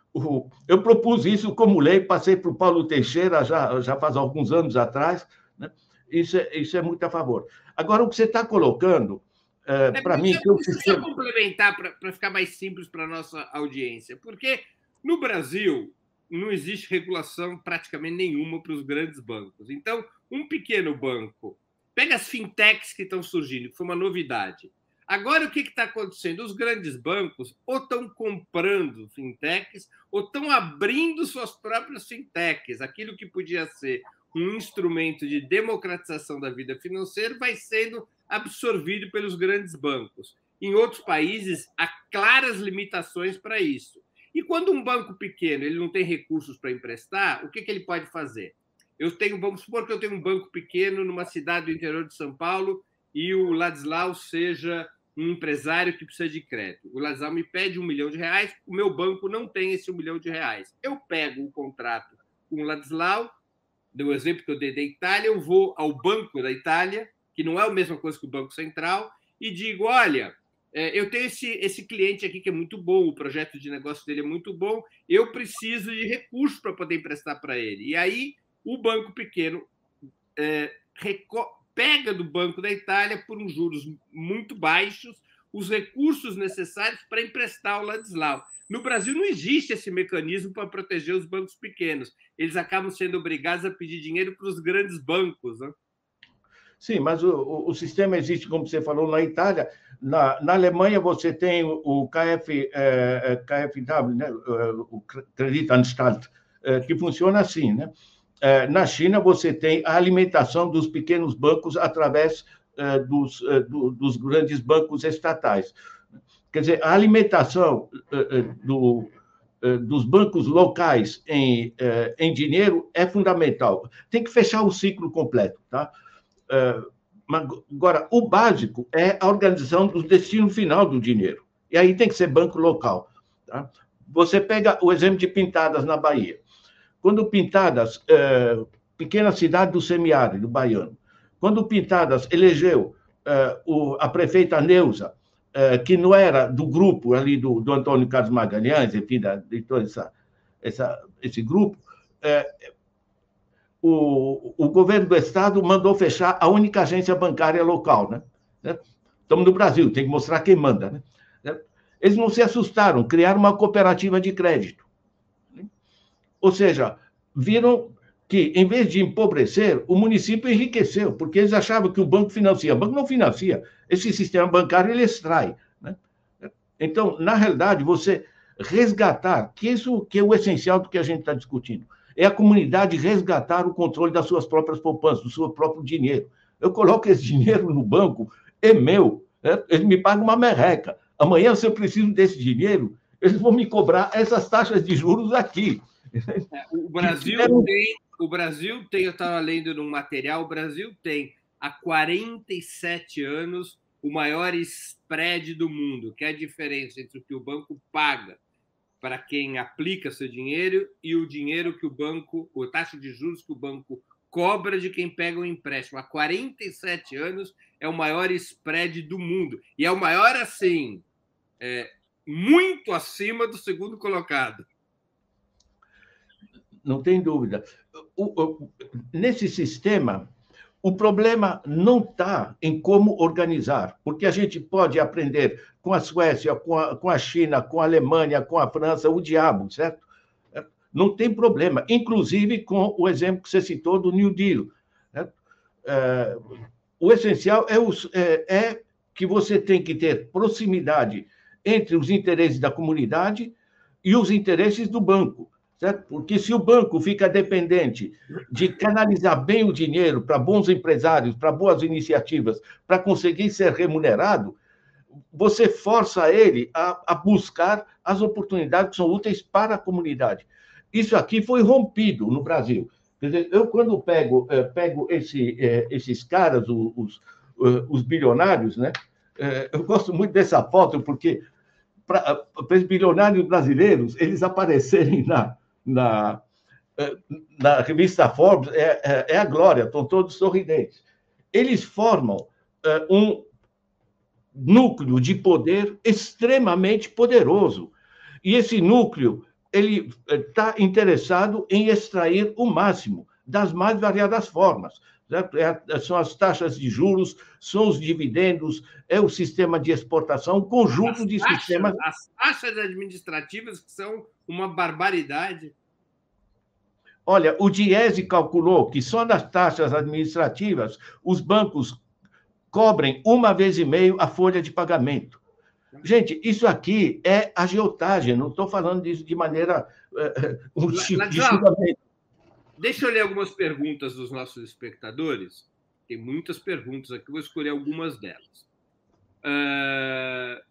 eu propus isso como lei, passei para o Paulo Teixeira já, já faz alguns anos atrás, né? isso, é, isso é muito a favor. Agora, o que você está colocando, é, é para mim... Eu preciso complementar para ficar mais simples para a nossa audiência, porque no Brasil, não existe regulação praticamente nenhuma para os grandes bancos. Então, um pequeno banco, pega as fintechs que estão surgindo, que foi uma novidade. Agora, o que está acontecendo? Os grandes bancos ou estão comprando fintechs ou estão abrindo suas próprias fintechs. Aquilo que podia ser um instrumento de democratização da vida financeira vai sendo absorvido pelos grandes bancos. Em outros países, há claras limitações para isso. E quando um banco pequeno ele não tem recursos para emprestar, o que, que ele pode fazer? Eu tenho, vamos supor que eu tenho um banco pequeno numa cidade do interior de São Paulo e o Ladislau seja um empresário que precisa de crédito. O Ladislau me pede um milhão de reais, o meu banco não tem esse um milhão de reais. Eu pego o contrato com o Ladislau, do exemplo que eu dei da Itália, eu vou ao Banco da Itália, que não é a mesma coisa que o Banco Central, e digo: olha, é, eu tenho esse, esse cliente aqui que é muito bom, o projeto de negócio dele é muito bom, eu preciso de recursos para poder emprestar para ele. E aí o banco pequeno é, pega do Banco da Itália por uns juros muito baixos os recursos necessários para emprestar o Ladislau. No Brasil não existe esse mecanismo para proteger os bancos pequenos. Eles acabam sendo obrigados a pedir dinheiro para os grandes bancos. Né? Sim, mas o, o, sistema existe, como você falou, na Itália. Na, na Alemanha, você tem o KF, eh, KfW, né? o Kreditanstalt, eh, que funciona assim. Né? Eh, na China, você tem a alimentação dos pequenos bancos através eh, dos, do, dos grandes bancos estatais. Quer dizer, a alimentação do, dos bancos locais em, em dinheiro é fundamental. Tem que fechar o ciclo completo, tá? Agora, o básico é a organização do destino final do dinheiro. E aí tem que ser banco local. Tá? Você pega o exemplo de Pintadas na Bahia. Quando Pintadas, é, pequena cidade do semiárido baiano, quando Pintadas elegeu é, o, a prefeita Neuza, é, que não era do grupo ali do, do Antônio Carlos Magalhães, enfim, da, de todo essa, essa, esse grupo, o, o governo do Estado mandou fechar a única agência bancária local. Né? né? Estamos no Brasil, tem que mostrar quem manda. Né? né? Eles não se assustaram, criaram uma cooperativa de crédito. Ou seja, viram que, em vez de empobrecer, o município enriqueceu, porque eles achavam que o banco financia. O banco não financia. Esse sistema bancário ele extrai. Né? Então, na realidade, você resgatar, que isso que é o essencial do que a gente está discutindo é a comunidade resgatar o controle das suas próprias poupanças, do seu próprio dinheiro. Eu coloco esse dinheiro no banco, é meu, né? eles me pagam uma merreca. Amanhã, se eu preciso desse dinheiro, eles vão me cobrar essas taxas de juros aqui. É, o Brasil tem, o Brasil tem, eu estava lendo num material, o Brasil tem há 47 anos o maior spread do mundo, que é a diferença entre o que o banco paga para quem aplica seu dinheiro e o dinheiro que o banco, a taxa de juros que o banco cobra de quem pega o um empréstimo. Há 47 anos é o maior spread do mundo. E é o maior, assim, é, muito acima do segundo colocado. Não tem dúvida. O, o, nesse sistema, o problema não está em como organizar, porque a gente pode aprender com a Suécia, com a, com a China, com a Alemanha, com a França, o diabo, certo? Não tem problema, inclusive com o exemplo que você citou do New Deal. É, o essencial é, é, é que você tem que ter proximidade entre os interesses da comunidade e os interesses do banco certo? Porque se o banco fica dependente de canalizar bem o dinheiro para bons empresários, para boas iniciativas, para conseguir ser remunerado, você força ele a, a, buscar as oportunidades que são úteis para a comunidade. Isso aqui foi rompido no Brasil. Quer dizer, eu, quando pego, eh, pego esse, eh, esses caras, os, eh, os bilionários, né? eu gosto muito dessa foto, porque para os bilionários brasileiros, eles aparecerem na, na, eh, na revista Forbes é, é, é, a glória, estão todos sorridentes. Eles formam é, um núcleo de poder extremamente poderoso. E esse núcleo ele está interessado em extrair o máximo das mais variadas formas. É, são as taxas de juros, são os dividendos, é o sistema de exportação, um conjunto as de taxas, sistemas. As taxas administrativas que são uma barbaridade. Olha, o Diese calculou que só nas taxas administrativas os bancos cobrem uma vez e meio a folha de pagamento. Gente, isso aqui é agiotagem, não estou falando disso de maneira. Uh, um tipo de Deixa eu ler algumas perguntas dos nossos espectadores. Tem muitas perguntas aqui, vou escolher algumas delas. Uh,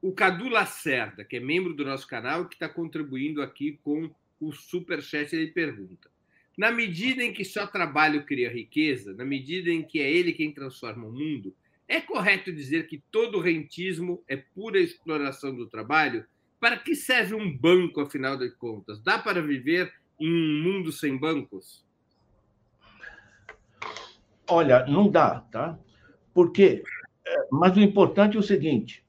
o Cadu Lacerda, que é membro do nosso canal, que está contribuindo aqui com o superchat, ele pergunta: na medida em que só trabalho cria riqueza, na medida em que é ele quem transforma o mundo, é correto dizer que todo rentismo é pura exploração do trabalho? Para que serve um banco, afinal de contas? Dá para viver um mundo sem bancos? Olha, não dá, tá? Porque, é, mas o importante é o seguinte: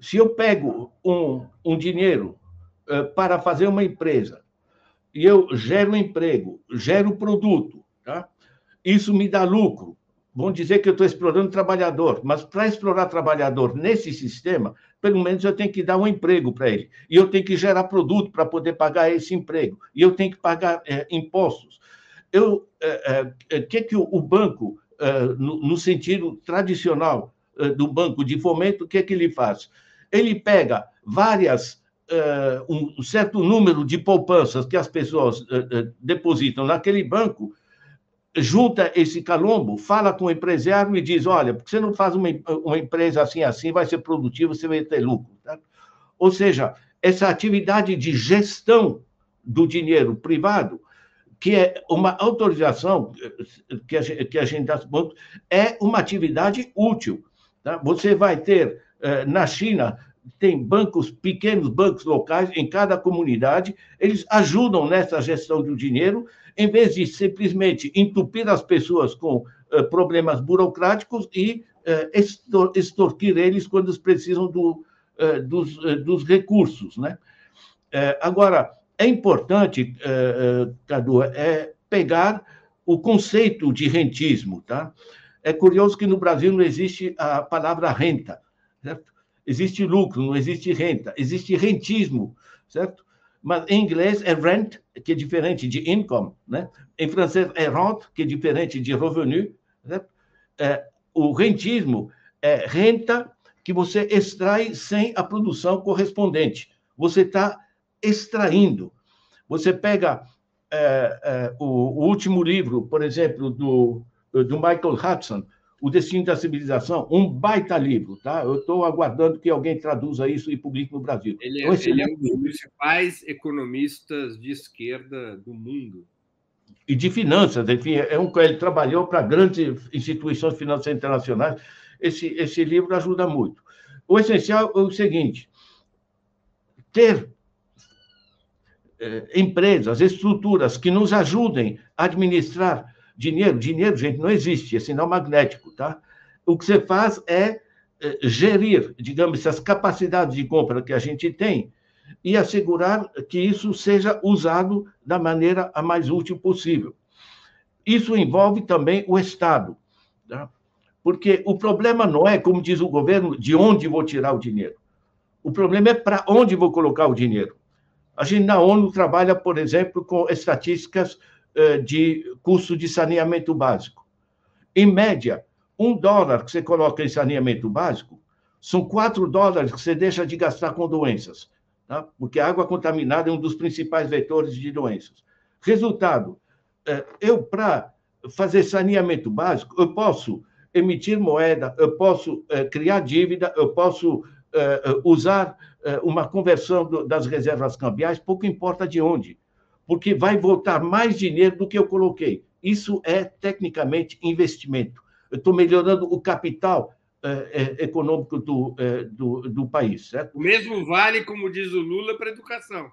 se eu pego um, um dinheiro é, para fazer uma empresa e eu gero emprego, gero produto, tá? Isso me dá lucro. Vão dizer que eu estou explorando trabalhador, mas para explorar trabalhador nesse sistema, pelo menos eu tenho que dar um emprego para ele. E eu tenho que gerar produto para poder pagar esse emprego. E eu tenho que pagar é, impostos. Eu, é, é, que que o, o banco, é, no, no, sentido tradicional é, do banco de fomento, o que é que ele faz? Ele pega várias é, um certo número de poupanças que as pessoas depositam naquele banco junta esse calombo, fala com o empresário e diz: olha, porque você não faz uma, uma empresa assim, assim, vai ser produtivo, você vai ter lucro. Tá? Ou seja, essa atividade de gestão do dinheiro privado, que é uma autorização que a gente, que a gente dá é uma atividade útil. Tá? Você vai ter, eh, na China, tem bancos, pequenos bancos locais em cada comunidade, eles ajudam nessa gestão do dinheiro em vez de simplesmente entupir as pessoas com uh, problemas burocráticos e uh, extorquir eles quando eles precisam do, uh, dos, dos, recursos. Né? agora, é importante, Cadu, é pegar o conceito de rentismo. Tá? É curioso que no Brasil não existe a palavra renta. Certo? Existe lucro, não existe renta. Existe rentismo, certo? mas em inglês é rent, que é diferente de income, né? Em francês é rente, que é diferente de revenu, né? é, o rentismo é renta que você extrai sem a produção correspondente. Você está extraindo. Você pega é, é, o, o, último livro, por exemplo, do, do Michael Hudson, o Destino da Civilização, um baita livro, tá? Eu estou aguardando que alguém traduza isso e publique no Brasil. Ele é, então, ele é um dos principais economistas de esquerda do mundo. E de finanças, enfim, é um, ele trabalhou para grandes instituições financeiras internacionais. Esse, esse livro ajuda muito. O essencial é o seguinte: ter eh, empresas, estruturas que nos ajudem a administrar Dinheiro, dinheiro, gente, não existe, é sinal magnético, tá? O que você faz é, é gerir, digamos, essas capacidades de compra que a gente tem e assegurar que isso seja usado da maneira a mais útil possível. Isso envolve também o Estado, tá? porque o problema não é, como diz o governo, de onde vou tirar o dinheiro. O problema é para onde vou colocar o dinheiro. A gente na ONU trabalha, por exemplo, com estatísticas de custo de saneamento básico. Em média, um dólar que você coloca em saneamento básico são quatro dólares que você deixa de gastar com doenças, tá? porque a água contaminada é um dos principais vetores de doenças. Resultado, eh, eu, para fazer saneamento básico, eu posso emitir moeda, eu posso eh, criar dívida, eu posso usar uma conversão das reservas cambiais, pouco importa de onde porque vai voltar mais dinheiro do que eu coloquei. Isso é, tecnicamente, investimento. Eu estou melhorando o capital é, é, econômico do, é, do, do, país. Certo? O mesmo vale, como diz o Lula, para a educação.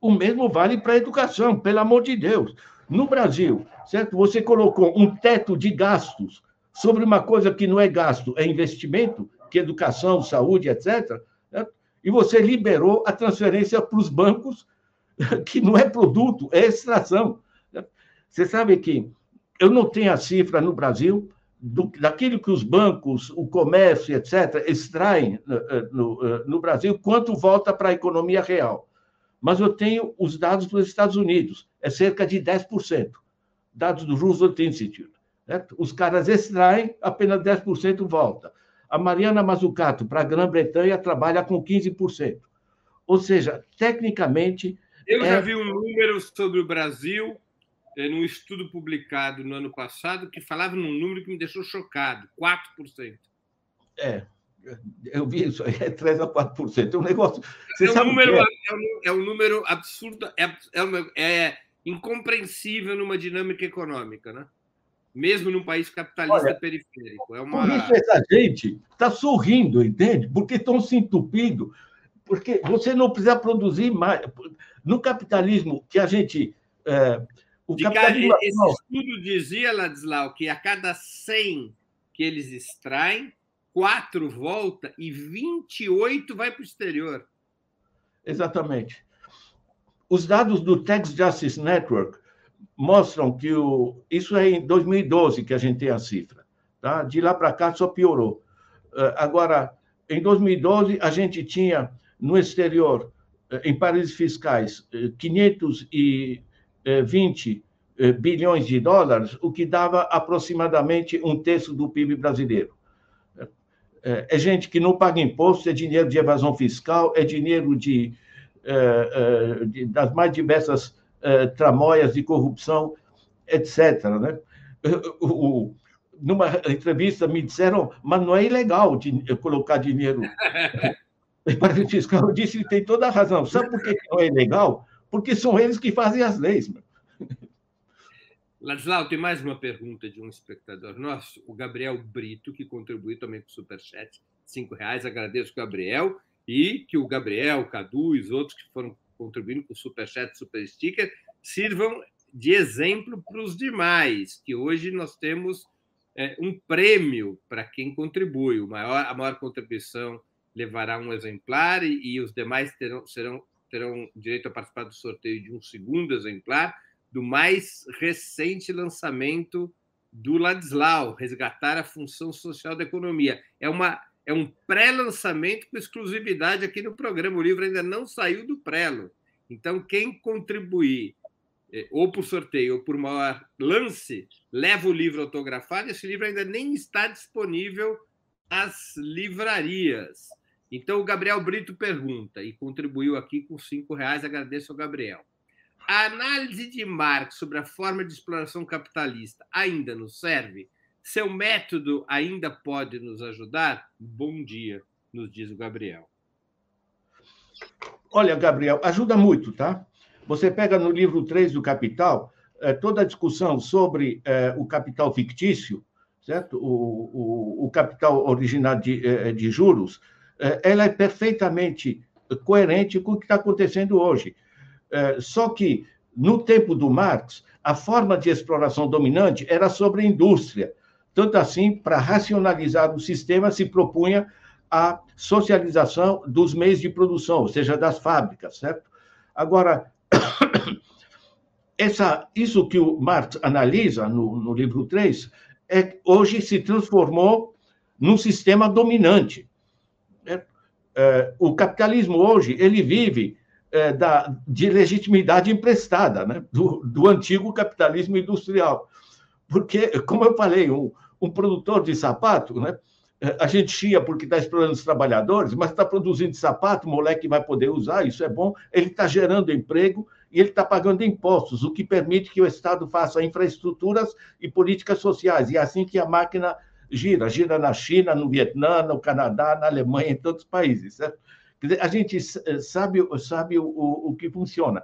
O mesmo vale para a educação, pelo amor de Deus. No Brasil, certo? Você colocou um teto de gastos sobre uma coisa que não é gasto, é investimento, que é educação, saúde, etc. Certo? E você liberou a transferência para os bancos que não é produto, é extração. Você sabe que eu não tenho a cifra no Brasil do, daquilo que os bancos, o comércio, etc., extraem no, eh, no, eh, no Brasil, quanto volta para a economia real. Mas eu tenho os dados dos Estados Unidos, é cerca de 10%, dados do Roosevelt Institute. Certo? Os caras extraem, apenas 10% volta. A Mariana Mazzucato, para a Grã-Bretanha, trabalha com 15%. Ou seja, tecnicamente, eu já é... vi um número sobre o Brasil, é, num estudo publicado no ano passado, que falava num número que me deixou chocado: 4%. É, eu vi isso aí, é 3 a 4%. É um negócio. É, um número, é? É, um, é um número absurdo, é, é, é, incompreensível numa dinâmica econômica, né? Mesmo num país capitalista Olha, periférico. É uma... Por isso essa gente está sorrindo, entende? Porque estão se entupindo porque você não precisa produzir mais. No capitalismo que a gente. É, o De capitalismo cada, esse estudo dizia, Ladislau, que a cada 100 que eles extraem, 4 volta e 28 vai para o exterior. Exatamente. Os dados do Tax Justice Network mostram que o, isso é em 2012 que a gente tem a cifra. Tá? De lá para cá só piorou. Uh, agora, em 2012, a gente tinha no exterior, uh, em paraísos fiscais, uh, 520 bilhões de dólares, o que dava aproximadamente um terço do PIB brasileiro. É gente que não paga imposto, é dinheiro de evasão fiscal, é dinheiro de, de das mais diversas tramóias de corrupção, etc. Né? O, numa entrevista me disseram, mas não é ilegal de colocar dinheiro para fiscal. Disse, tem toda a razão. Sabe por que não é ilegal? Porque são eles que fazem as leis. Ladislau, tem mais uma pergunta de um espectador nosso, o Gabriel Brito, que contribuiu também com o Superchat, cinco reais. Agradeço, Gabriel, e que o Gabriel, o Cadu e os outros que foram contribuindo com o Superchat, Super Sticker, sirvam de exemplo para os demais, que hoje nós temos é, um prêmio para quem contribui. Maior, a maior contribuição levará um exemplar e, e os demais terão, serão, terão direito a participar do sorteio de um segundo exemplar do mais recente lançamento do Ladislau, Resgatar a Função Social da Economia. É, uma, é um pré-lançamento com exclusividade aqui no programa. O livro ainda não saiu do prelo. Então, quem contribuir é, ou por sorteio ou por maior lance, leva o livro autografado. Esse livro ainda nem está disponível nas livrarias. Então, o Gabriel Brito pergunta e contribuiu aqui com cinco reais. Agradeço ao Gabriel. A análise de Marx sobre a forma de exploração capitalista ainda nos serve? Seu método ainda pode nos ajudar? Bom dia, nos diz o Gabriel. Olha, Gabriel, ajuda muito, tá? Você pega no livro 3 do Capital eh, toda a discussão sobre eh, o capital fictício, certo? O, o, o capital originado de, eh, de juros, ela é perfeitamente coerente com o que está acontecendo hoje. Só que, no tempo do Marx, a forma de exploração dominante era sobre a indústria. Tanto assim, para racionalizar o sistema, se propunha a socialização dos meios de produção, ou seja, das fábricas, certo? Agora, essa, isso que o Marx analisa no, no livro 3, é, hoje se transformou num sistema dominante. É, o capitalismo hoje ele vive é, da, de legitimidade emprestada né, do, do antigo capitalismo industrial. Porque, como eu falei, um, um produtor de sapato, né, a gente chia porque está explorando os trabalhadores, mas está produzindo sapato, o moleque vai poder usar, isso é bom. Ele está gerando emprego e ele está pagando impostos, o que permite que o Estado faça infraestruturas e políticas sociais. E é assim que a máquina gira. Gira na China, no Vietnã, no Canadá, na Alemanha, em tantos países. Certo? Dizer, a gente sabe, sabe o, o, o que funciona.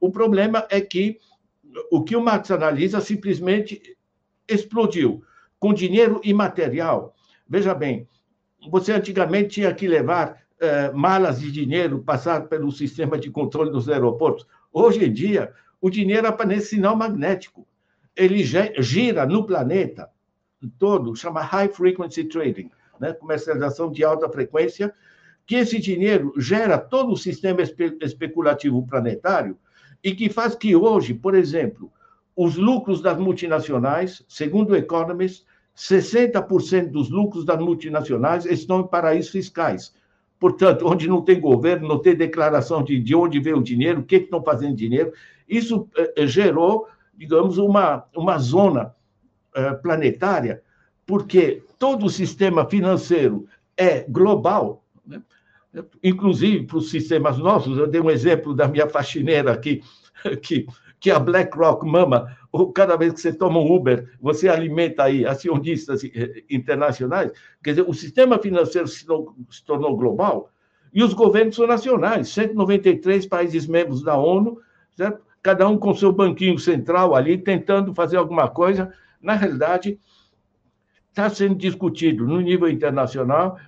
O problema é que o que o Marx analisa simplesmente explodiu com dinheiro imaterial Veja bem, você antigamente tinha que levar eh, malas de dinheiro, passar pelo sistema de controle dos aeroportos. Hoje em dia, o dinheiro aparece sinal magnético. Ele gira no planeta todo, chama High Frequency Trading, né? comercialização de alta frequência, que esse dinheiro gera todo o sistema espe especulativo planetário e que faz que hoje, por exemplo, os lucros das multinacionais, segundo o Economist, 60% dos lucros das multinacionais estão em paraísos fiscais. Portanto, onde não tem governo, não tem declaração de, de onde veio o dinheiro, o que, estão fazendo dinheiro, isso eh, gerou, digamos, uma, uma zona planetária, porque todo o sistema financeiro é global, né? inclusive para os sistemas nossos. Eu dei um exemplo da minha faxineira aqui, que, que a BlackRock mama cada vez que você toma um Uber, você alimenta aí acionistas eh, internacionais. Quer dizer, o sistema financeiro se, se tornou global e os governos são nacionais, 193 países membros da ONU, certo? cada um com seu banquinho central ali, tentando fazer alguma coisa. Na realidade, está sendo discutido no nível internacional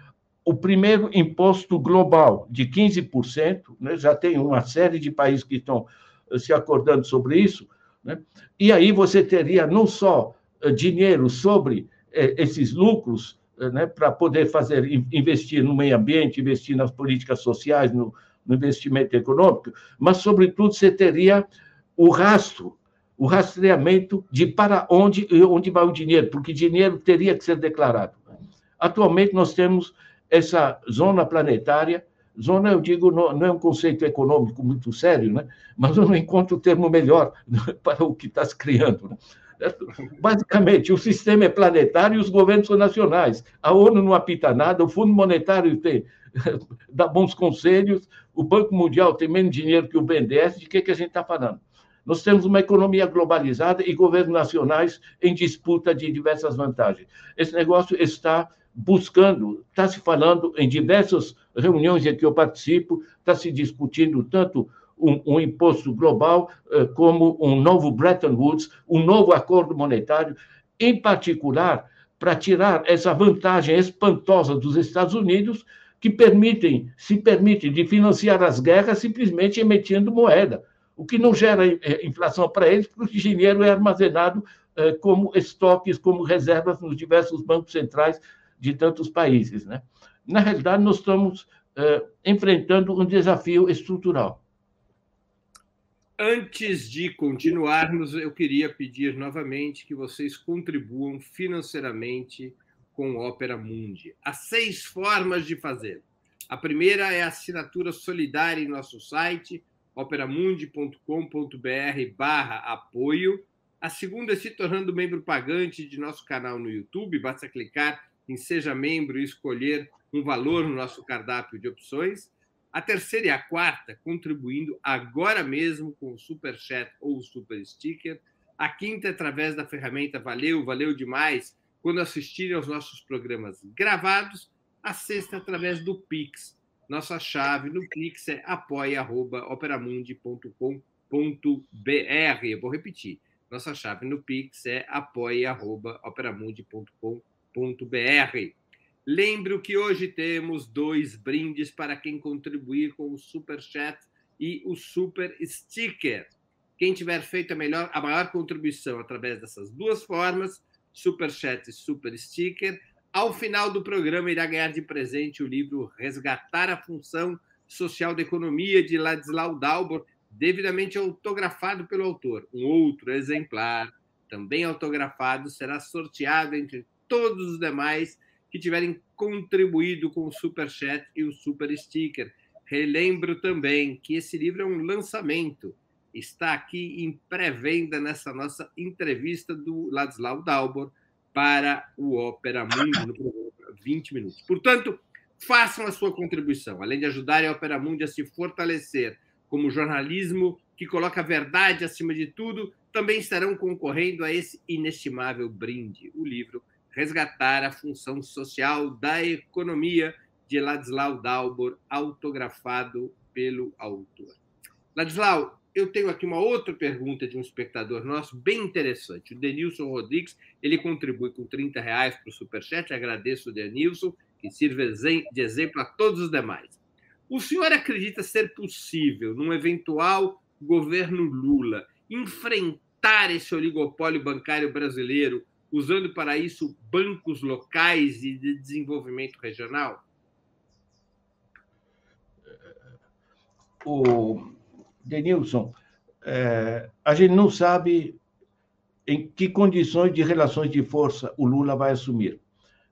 o primeiro imposto global de 15%, né? já tem uma série de países que estão eh, se acordando sobre isso, né? E aí você teria não só eh, dinheiro sobre eh, esses lucros, né, para poder fazer investir no meio ambiente, investir nas políticas sociais, no, no investimento econômico, mas, sobretudo, você teria o rastro o rastreamento de para onde onde vai o dinheiro, porque dinheiro teria que ser declarado. Atualmente nós temos essa zona planetária, zona eu digo não, é um conceito econômico muito sério, né? Mas eu não encontro o termo melhor para o que está se criando. Né? Basicamente, o sistema é planetário e os governos são nacionais. A ONU não apita nada, o Fundo Monetário tem, dá bons conselhos, o Banco Mundial tem menos dinheiro que o BNDES, de que, que a gente está falando? Nós temos uma economia globalizada e governos nacionais em disputa de diversas vantagens. Esse negócio está buscando, está se falando em diversas reuniões em que eu participo, está se discutindo tanto um, um, imposto global eh, como um novo Bretton Woods, um novo acordo monetário, em particular para tirar essa vantagem espantosa dos Estados Unidos que permitem, se permitem de financiar as guerras simplesmente emitindo moeda o que não gera é, inflação para eles, porque o dinheiro é armazenado é, como estoques, como reservas nos diversos bancos centrais de tantos países. Né? Na realidade, nós estamos é, enfrentando um desafio estrutural. Antes de continuarmos, eu queria pedir novamente que vocês contribuam financeiramente com o Opera Mundi. Há seis formas de fazer. A primeira é a assinatura solidária em nosso site, operamundi.com.br barra apoio. A segunda é se tornando membro pagante de nosso canal no YouTube. Basta clicar em Seja Membro e escolher um valor no nosso cardápio de opções. A terceira e a quarta, contribuindo agora mesmo com o Super Chat ou o Super Sticker. A quinta, através da ferramenta Valeu, valeu demais, quando assistirem aos nossos programas gravados. A sexta, através do Pix, nossa chave no Pix é apoia.operamundi.com.br. Eu vou repetir. Nossa chave no Pix é apoia.operamundi.com.br. Lembro que hoje temos dois brindes para quem contribuir com o Super Chat e o Super Sticker. Quem tiver feito a, melhor, a maior contribuição através dessas duas formas, Super Chat e Super Sticker, ao final do programa, irá ganhar de presente o livro Resgatar a Função Social da Economia, de Ladislau Dalbor, devidamente autografado pelo autor. Um outro exemplar, também autografado, será sorteado entre todos os demais que tiverem contribuído com o Super Chat e o Super Sticker. Relembro também que esse livro é um lançamento. Está aqui em pré-venda nessa nossa entrevista do Ladislau Dalbor, para o Ópera Mundi no programa 20 minutos. Portanto, façam a sua contribuição, além de ajudar a Ópera Mundi a se fortalecer como jornalismo que coloca a verdade acima de tudo, também estarão concorrendo a esse inestimável brinde, o livro Resgatar a Função Social da Economia, de Ladislau Dalbor, autografado pelo autor. Ladislau, eu tenho aqui uma outra pergunta de um espectador nosso, bem interessante. O Denilson Rodrigues, ele contribui com 30 reais para o Superchat. Agradeço o Denilson, que sirva de exemplo a todos os demais. O senhor acredita ser possível, num eventual governo Lula, enfrentar esse oligopólio bancário brasileiro, usando para isso bancos locais e de desenvolvimento regional? O Denilson, é, a gente não sabe em que condições de relações de força o Lula vai assumir.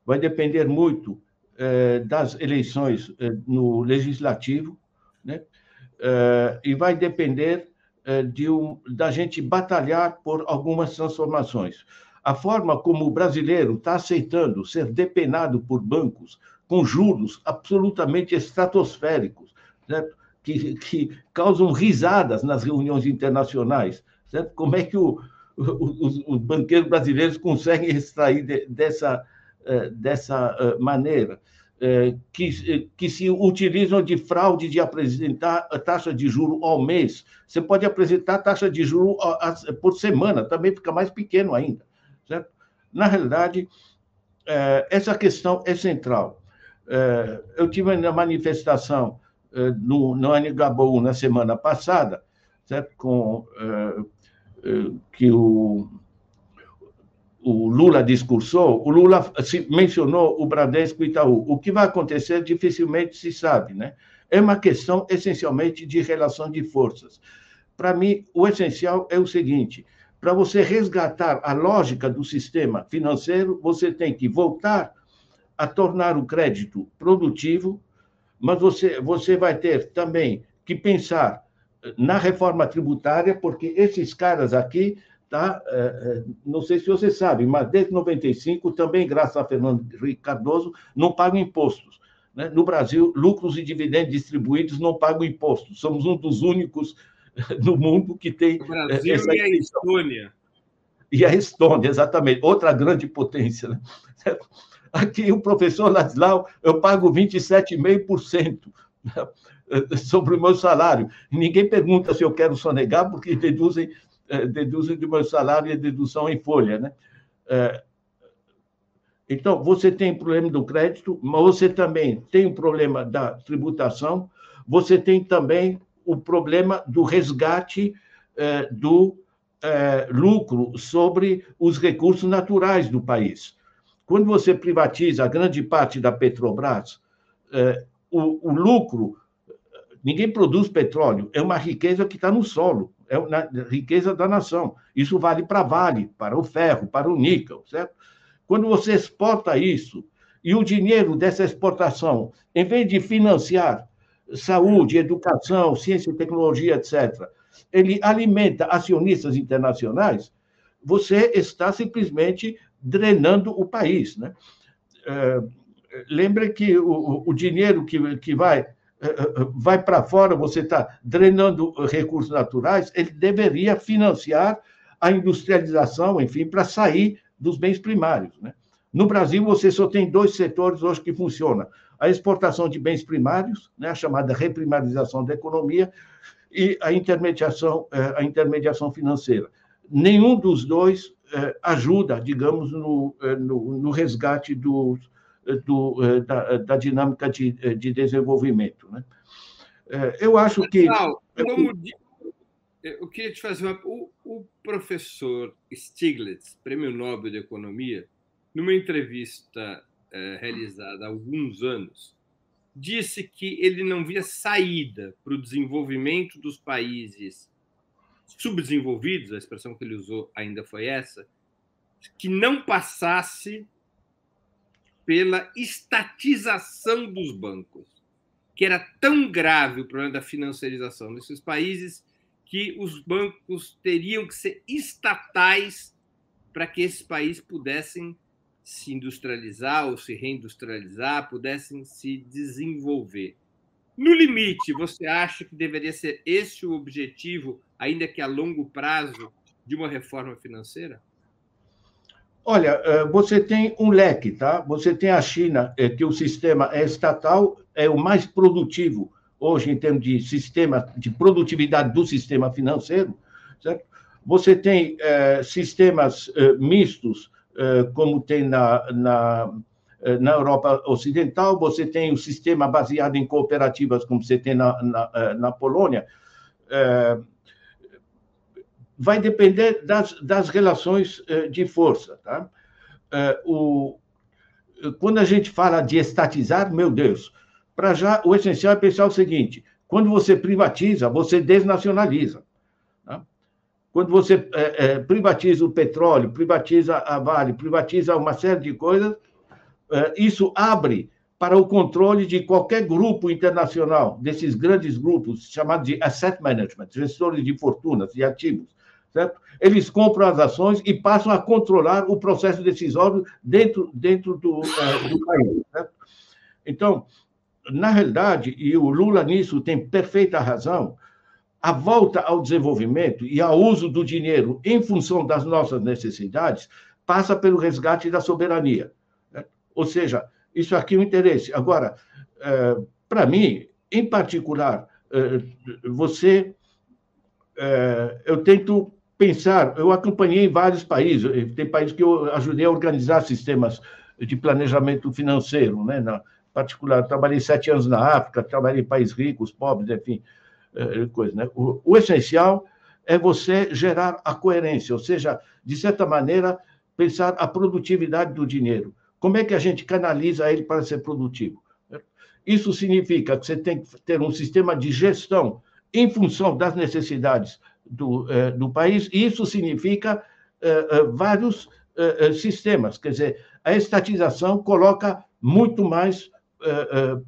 Vai depender muito é, das eleições é, no legislativo, né? É, e vai depender de um, da gente batalhar por algumas transformações. A forma como o brasileiro está aceitando ser depenado por bancos com juros absolutamente estratosféricos, certo? Que, que causam risadas nas reuniões internacionais. Certo? Como é que o, os, os, banqueiros brasileiros conseguem extrair de, dessa, eh, dessa eh, maneira? Eh, que, que se utilizam de fraude de apresentar a taxa de juro ao mês. Você pode apresentar taxa de juro por semana, também fica mais pequeno ainda. Certo? Na realidade, essa questão é central. Eu tive na manifestação no, no Anhangabaú na semana passada, certo? Com, uh, uh, que o, o Lula discursou, o Lula mencionou o Bradesco e Itaú. O que vai acontecer dificilmente se sabe, né? É uma questão essencialmente de relação de forças. Para mim, o essencial é o seguinte: para você resgatar a lógica do sistema financeiro, você tem que voltar a tornar o crédito produtivo, mas você, você vai ter também que pensar na reforma tributária, porque esses caras aqui, tá, é, é, não sei se você sabe, mas desde 95, também graças a Fernando Henrique Cardoso, não pagam impostos. Né? No Brasil, lucros e dividendos distribuídos não pagam impostos. Somos um dos únicos no mundo que tem. O Brasil essa e a Estônia. E a Estônia, exatamente, outra grande potência. Né? Aqui, o professor Ladislau, eu pago 27,5% sobre o meu salário. Ninguém pergunta se eu quero sonegar, porque deduzem, eh, deduzem do meu salário e dedução em folha. Né? Eh, então, você tem problema do crédito, mas você também tem o problema da tributação, você tem também o problema do resgate eh, do lucro sobre os recursos naturais do país. Quando você privatiza a grande parte da Petrobras, eh, o, o, lucro, ninguém produz petróleo, é uma riqueza que está no solo, é uma riqueza da nação. Isso vale para Vale, para o ferro, para o níquel, certo? Quando você exporta isso, e o dinheiro dessa exportação, em vez de financiar saúde, educação, ciência e tecnologia, etc., ele alimenta acionistas internacionais, você está simplesmente drenando o país. Né? É, lembre que o, o dinheiro que, que vai, é, é, vai para fora, você está drenando recursos naturais, ele deveria financiar a industrialização, enfim, para sair dos bens primários. Né? No Brasil, você só tem dois setores hoje que funcionam: a exportação de bens primários, né, a chamada reprimarização da economia, e a intermediação, a intermediação financeira. Nenhum dos dois ajuda, digamos, no, é, no, no resgate do, do, da, da, dinâmica de, de desenvolvimento. Né? Eu acho que. como, eu queria te fazer uma. O, o professor Stiglitz, prêmio Nobel de Economia, numa entrevista é, realizada há alguns anos, disse que ele não via saída para o desenvolvimento dos países subdesenvolvidos, a expressão que ele usou ainda foi essa, que não passasse pela estatização dos bancos, que era tão grave o problema da financiarização desses países que os bancos teriam que ser estatais para que esses países pudessem se industrializar ou se reindustrializar, pudessem se desenvolver. No limite, você acha que deveria ser esse o objetivo, ainda que a longo prazo, de uma reforma financeira? Olha, eh, você tem um leque, tá? Você tem a China, eh, que o sistema é estatal, é o mais produtivo hoje em termos de sistema, de produtividade do sistema financeiro, certo? Você tem é, sistemas é, mistos, é, como tem na, na, na Europa Ocidental, você tem o sistema baseado em cooperativas, como você tem na, na, na Polônia. vai depender das, das relações de força. Tá? o, quando a gente fala de estatizar, meu Deus, para já, o essencial é pensar o seguinte: quando você privatiza, você desnacionaliza. Né? Quando você é, é, privatiza o petróleo, privatiza a Vale, privatiza uma série de coisas, é, isso abre para o controle de qualquer grupo internacional, desses grandes grupos chamados de asset management, gestores de fortunas e ativos, certo? Eles compram as ações e passam a controlar o processo decisório dentro, dentro do, uh, do país, certo? Então, na realidade, e o Lula nisso tem perfeita razão, a volta ao desenvolvimento e ao uso do dinheiro em função das nossas necessidades passa pelo resgate da soberania. Ou seja, isso aqui é o interesse. Agora, é, para mim, em particular, é, você. É, eu tento pensar, eu acompanhei vários países, tem países que eu ajudei a organizar sistemas de planejamento financeiro, né, na, particular. Trabalhei sete anos na África, trabalhei em países ricos, pobres, enfim, eh, coisa. Né? O, o essencial é você gerar a coerência, ou seja, de certa maneira, pensar a produtividade do dinheiro. Como é que a gente canaliza ele para ser produtivo? Isso significa que você tem que ter um sistema de gestão em função das necessidades do, do país. Isso significa vários sistemas. Quer dizer, a estatização coloca muito mais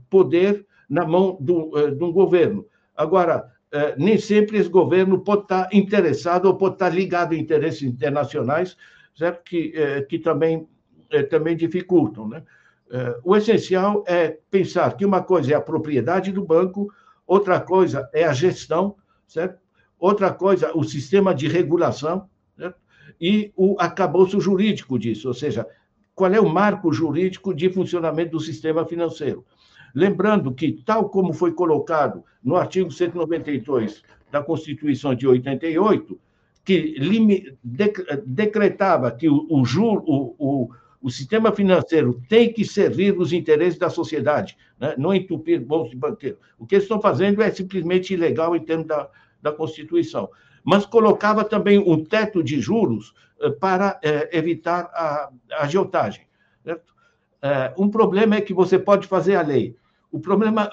poder na mão do, de um governo. Agora, nem sempre esse governo pode estar interessado ou pode estar ligado a interesses internacionais, certo? Que, que também, também dificultam. Né? O essencial é pensar que uma coisa é a propriedade do banco, outra coisa é a gestão, certo? outra coisa, o sistema de regulação certo? e o acabouço jurídico disso, ou seja, qual é o marco jurídico de funcionamento do sistema financeiro. Lembrando que, tal como foi colocado no artigo 192 da Constituição de 88, que decretava que o, o, o sistema financeiro tem que servir os interesses da sociedade, né? não entupir bolsos de banqueiro. O que eles estão fazendo é simplesmente ilegal em termos da, da Constituição. Mas colocava também um teto de juros eh, para eh, evitar a, agiotagem. Certo? Eh, um problema é que você pode fazer a lei. O problema,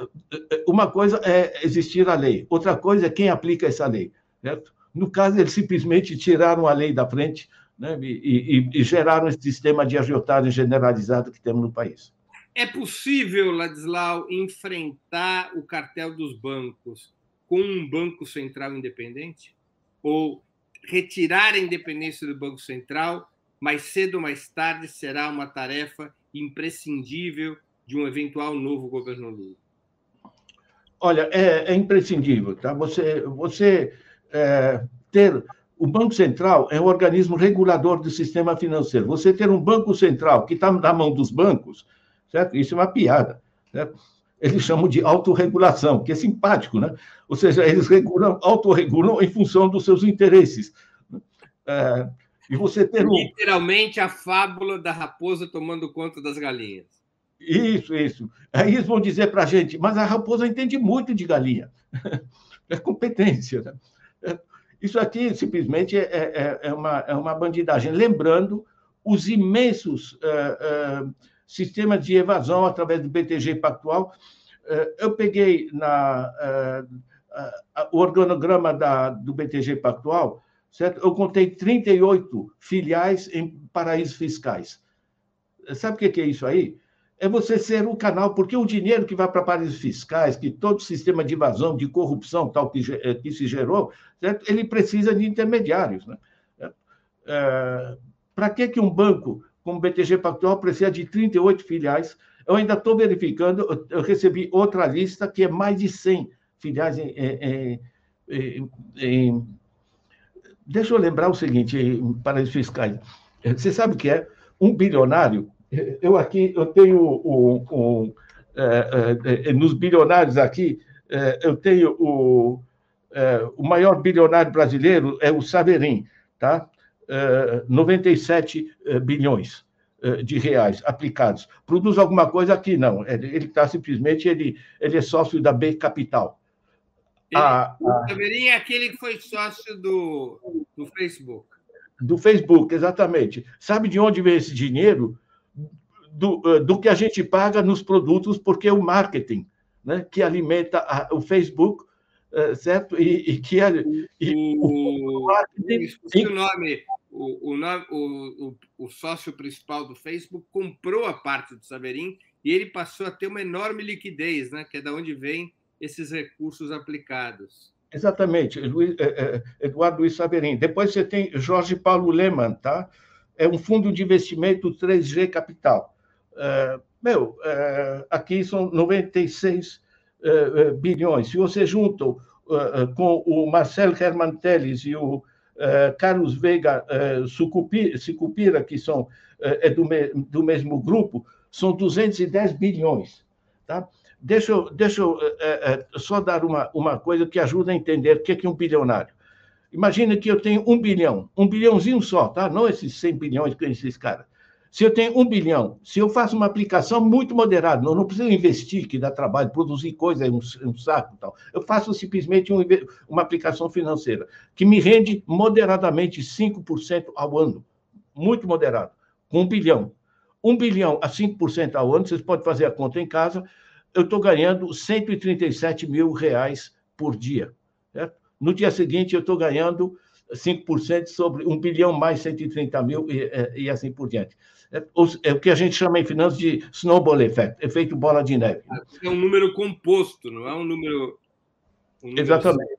uma coisa é existir a lei, outra coisa é quem aplica essa lei. Certo? No caso, eles simplesmente tiraram a lei da frente né, e, e, e geraram esse sistema de agiotagem generalizado que temos no país. É possível, Ladislau, enfrentar o cartel dos bancos com um banco central independente? Ou retirar a independência do Banco Central, mais cedo ou mais tarde será uma tarefa imprescindível de um eventual novo governo Lula? Olha, é, é imprescindível, tá? Você, você é, ter o Banco Central é um organismo regulador do sistema financeiro. Você ter um Banco Central que está na mão dos bancos, certo? Isso é uma piada, certo? Eles chamam de autorregulação, que é simpático, né? Ou seja, eles regulam, autorregulam em função dos seus interesses. É, e você ter um... Literalmente a fábula da raposa tomando conta das galinhas. Isso, isso. Aí eles vão dizer para a gente, mas a raposa entende muito de galinha. É competência. Né? Isso aqui simplesmente é, é, é, uma, é uma bandidagem. Lembrando os imensos é, é, sistemas de evasão através do BTG Pactual. É, eu peguei na, o organograma da, do BTG Pactual, certo? eu contei 38 filiais em paraísos fiscais. Sabe o que é isso aí? É você ser o canal, porque o dinheiro que vai para paraísos fiscais, que todo o sistema de evasão, de corrupção tal que, eh, que se gerou, certo? ele precisa de intermediários. Né? É, para que, que um banco como o BTG Pactual precisa de 38 filiais? Eu ainda estou verificando, eu recebi outra lista que é mais de 100 filiais em, em, em, em Deixa eu lembrar o seguinte, paraísos fiscais. Você sabe o que é? Um bilionário eu aqui, eu tenho um, um é, é, é, nos bilionários aqui, é, eu tenho o, é, o maior bilionário brasileiro é o Saverin, tá? 97 é, bilhões de reais aplicados. Produz alguma coisa aqui? Não. Ele está simplesmente, ele, ele é sócio da B Capital. Ele, a, o Saverin é aquele que foi sócio do, do Facebook. Do Facebook, exatamente. Sabe de onde vem esse dinheiro? Do, eh, do que a gente paga nos produtos, porque é o marketing né, que alimenta a, o Facebook, uh, certo? E, e que e, o, o, marketing, e, o nome. O, o, o, o, sócio principal do Facebook comprou a parte do Saverin e ele passou a ter uma enorme liquidez, né? que é da onde vem esses recursos aplicados. Exatamente, Luiz, é, Eduardo Luiz Saverin. Depois você tem Jorge Paulo Lehmann, tá? É um fundo de investimento 3G Capital. É, meu, é, aqui são 96 é, bilhões. Se você junta com o Marcel Herman Teles e o Carlos Veiga Sucupira, que são é do, do mesmo grupo, são 210 bilhões. Tá? Deixa eu, deixa eu é, é, só dar uma, uma coisa que ajuda a entender o que é um bilionário. Imagina que eu tenho um bilhão, um bilhãozinho só, tá? não esses 100 bilhões que esses caras. Se eu tenho um bilhão, se eu faço uma aplicação muito moderada, não, não preciso investir, que dá trabalho, produzir coisa, um, um saco tal. Eu faço simplesmente um, uma aplicação financeira, que me rende moderadamente 5% ao ano. Muito moderado, com um bilhão. Um bilhão a 5% ao ano, vocês podem fazer a conta em casa, eu estou ganhando 137 mil reais por dia. Certo? no dia seguinte eu estou ganhando 5% sobre 1 bilhão mais 130 mil e, e assim por diante. É, é, o que a gente chama em finanças de snowball effect, efeito bola de neve. É um número composto, não é um número. Um número Exatamente.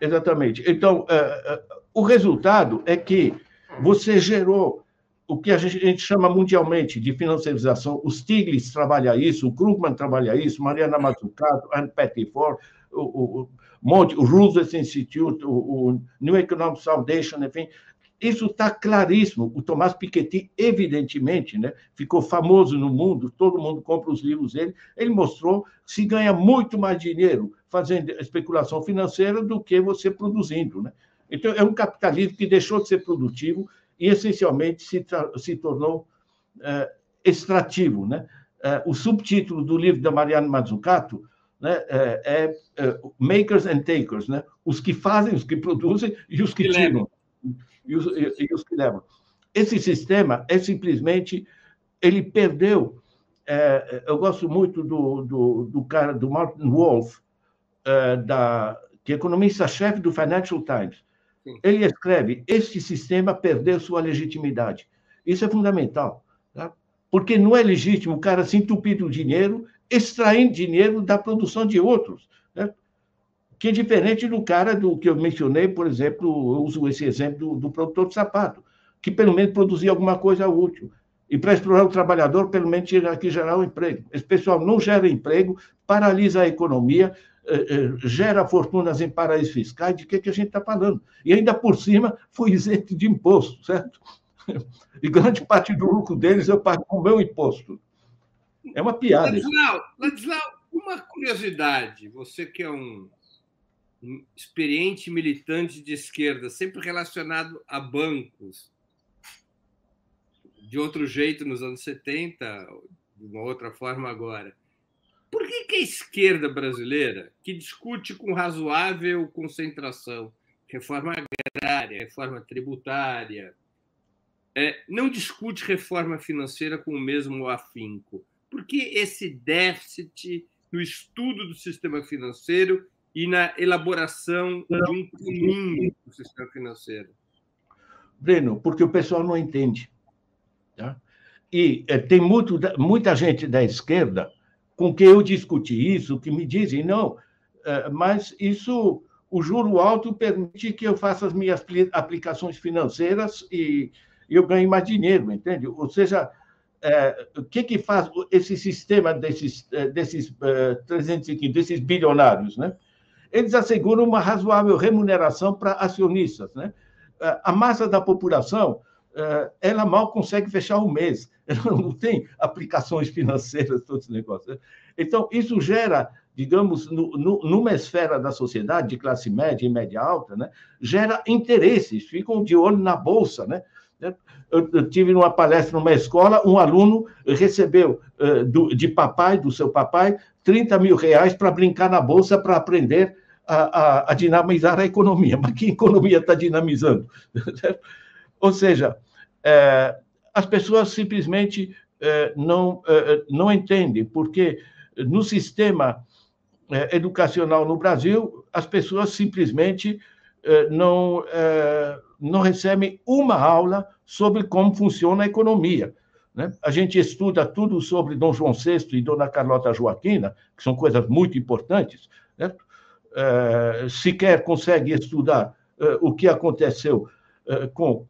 Exatamente. Então, é, é, o resultado é que você gerou o que a gente, a gente chama mundialmente de financiarização. O Stiglitz trabalha isso, o Krugman trabalha isso, Mariana Mazzucato, Anne Pettiford, o, o, Monte, o Roosevelt Institute, o, o New Economic Foundation, enfim, isso está claríssimo. O Tomás Piketty, evidentemente, né, ficou famoso no mundo, todo mundo compra os livros dele. Ele mostrou que se ganha muito mais dinheiro fazendo especulação financeira do que você produzindo. Né? Então, é um capitalismo que deixou de ser produtivo e, essencialmente, se, se tornou é, extrativo. Né? É, o subtítulo do livro da Mariana Mazzucato né, é, é, é, makers and takers, né? os que fazem, os que produzem e os que, que tiram, e os, e, e os, que levam. Esse sistema é simplesmente, ele perdeu, é, eu gosto muito do, do, do, cara, do Martin Wolf, é, da, que é economista-chefe do Financial Times. Sim. Ele escreve, este sistema perdeu sua legitimidade. Isso é fundamental, tá? porque não é legítimo o cara se entupir do dinheiro extraindo dinheiro da produção de outros. Né? Que é diferente do cara do que eu mencionei, por exemplo, eu uso esse exemplo do, do produtor de sapato, que pelo menos produzia alguma coisa útil. E para explorar o trabalhador, pelo menos tinha aqui gerar um emprego. Esse pessoal não gera emprego, paralisa a economia, eh, eh, gera fortunas em paraísos fiscais, de que, que a gente está falando? E ainda por cima foi isento de imposto, certo? E grande parte do lucro deles eu pago com o meu imposto. É uma piada. Ladislau, Ladislau, uma curiosidade. Você que é um experiente militante de esquerda, sempre relacionado a bancos, de outro jeito nos anos 70, de uma outra forma agora. Por que, que a esquerda brasileira, que discute com razoável concentração reforma agrária, reforma tributária, é, não discute reforma financeira com o mesmo afinco? Por que esse déficit no estudo do sistema financeiro e na elaboração de um caminho do sistema financeiro? Breno, porque o pessoal não entende. Tá? E é, tem muito, muita gente da esquerda com quem eu discuti isso, que me dizem, não, é, mas isso, o juro alto permite que eu faça as minhas aplicações financeiras e eu ganhe mais dinheiro, entende? Ou seja, é, o que, que faz esse sistema desses, desses uh, 315, desses bilionários, né? Eles asseguram uma razoável remuneração para acionistas, né? É, a massa da população, ela mal consegue fechar um mês, ela não tem aplicações financeiras, todos os negócios. Né? Então, isso gera, digamos, no, no, numa esfera da sociedade, de classe média e média alta, né? gera interesses, ficam de olho na bolsa, né? Eu, eu tive numa palestra numa escola, um aluno recebeu uh, do, de papai, do seu papai, 30 mil reais para brincar na bolsa para aprender a, a, a, dinamizar a economia. Mas que economia está dinamizando? Ou seja, é, as pessoas simplesmente é, não, é, não entendem, porque no sistema educacional no Brasil, as pessoas simplesmente não, não recebem uma aula sobre como funciona a economia. Né? A gente estuda tudo sobre Dom João VI e Dona Carlota Joaquina, que são coisas muito importantes, né? É, sequer consegue estudar é, o que aconteceu é, com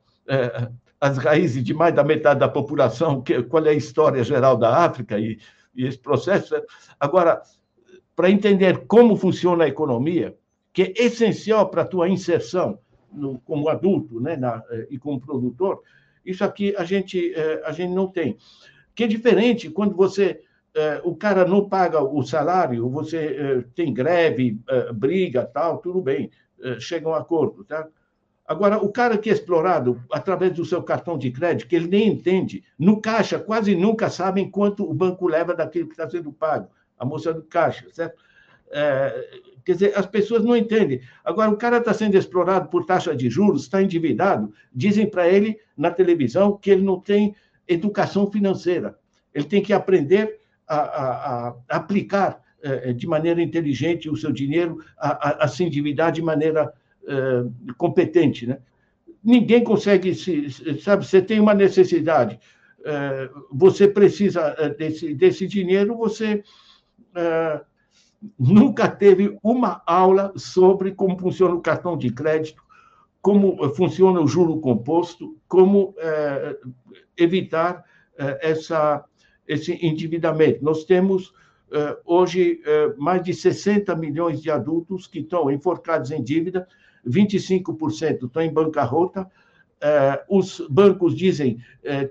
as raízes de mais da metade da população, que, qual é a história geral da África e, e esse processo. Agora, para entender como funciona a economia, que é essencial para a tua inserção no, como adulto né, na, eh, e como produtor, isso aqui a gente, eh, a gente não tem. Que é diferente quando você eh, o cara não paga o salário, você tem greve, briga, tal, tudo bem, chega a um acordo, tá? Agora, o cara que é explorado através do seu cartão de crédito, que ele nem entende, no caixa quase nunca sabem quanto o banco leva daquilo que está sendo pago, a moça do caixa, certo? É, quer dizer, as pessoas não entendem. Agora, o cara está sendo explorado por taxa de juros, está endividado, dizem para ele na televisão que ele não tem educação financeira. Ele tem que aprender a, a, a aplicar de maneira inteligente o seu dinheiro, a, a, se endividar de maneira competente. Né? Ninguém consegue, se, sabe, você tem uma necessidade, você precisa desse, desse dinheiro, você nunca teve uma aula sobre como funciona o cartão de crédito, como funciona o juro composto, como evitar essa, esse endividamento. Nós temos é, hoje mais de 60 milhões de adultos que estão enforcados em dívida, 25% estão em bancarrota, eh, os bancos dizem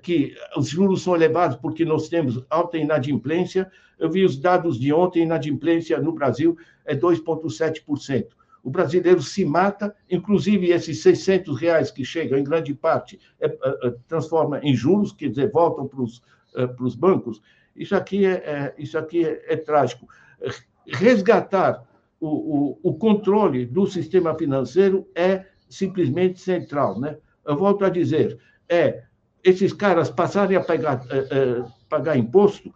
que os juros são elevados porque nós temos alta inadimplência. Eu vi os dados de ontem, inadimplência no Brasil é 2,7%. O brasileiro se mata, inclusive esses 600 reais que chegam, em grande parte, é, é, transforma em juros, quer dizer, voltam para os, para os bancos. Isso aqui é, é isso aqui é, é, trágico. Resgatar o, o, o controle do sistema financeiro é simplesmente central, né? eu volto a dizer, é esses caras passarem a pagar, é, pagar imposto,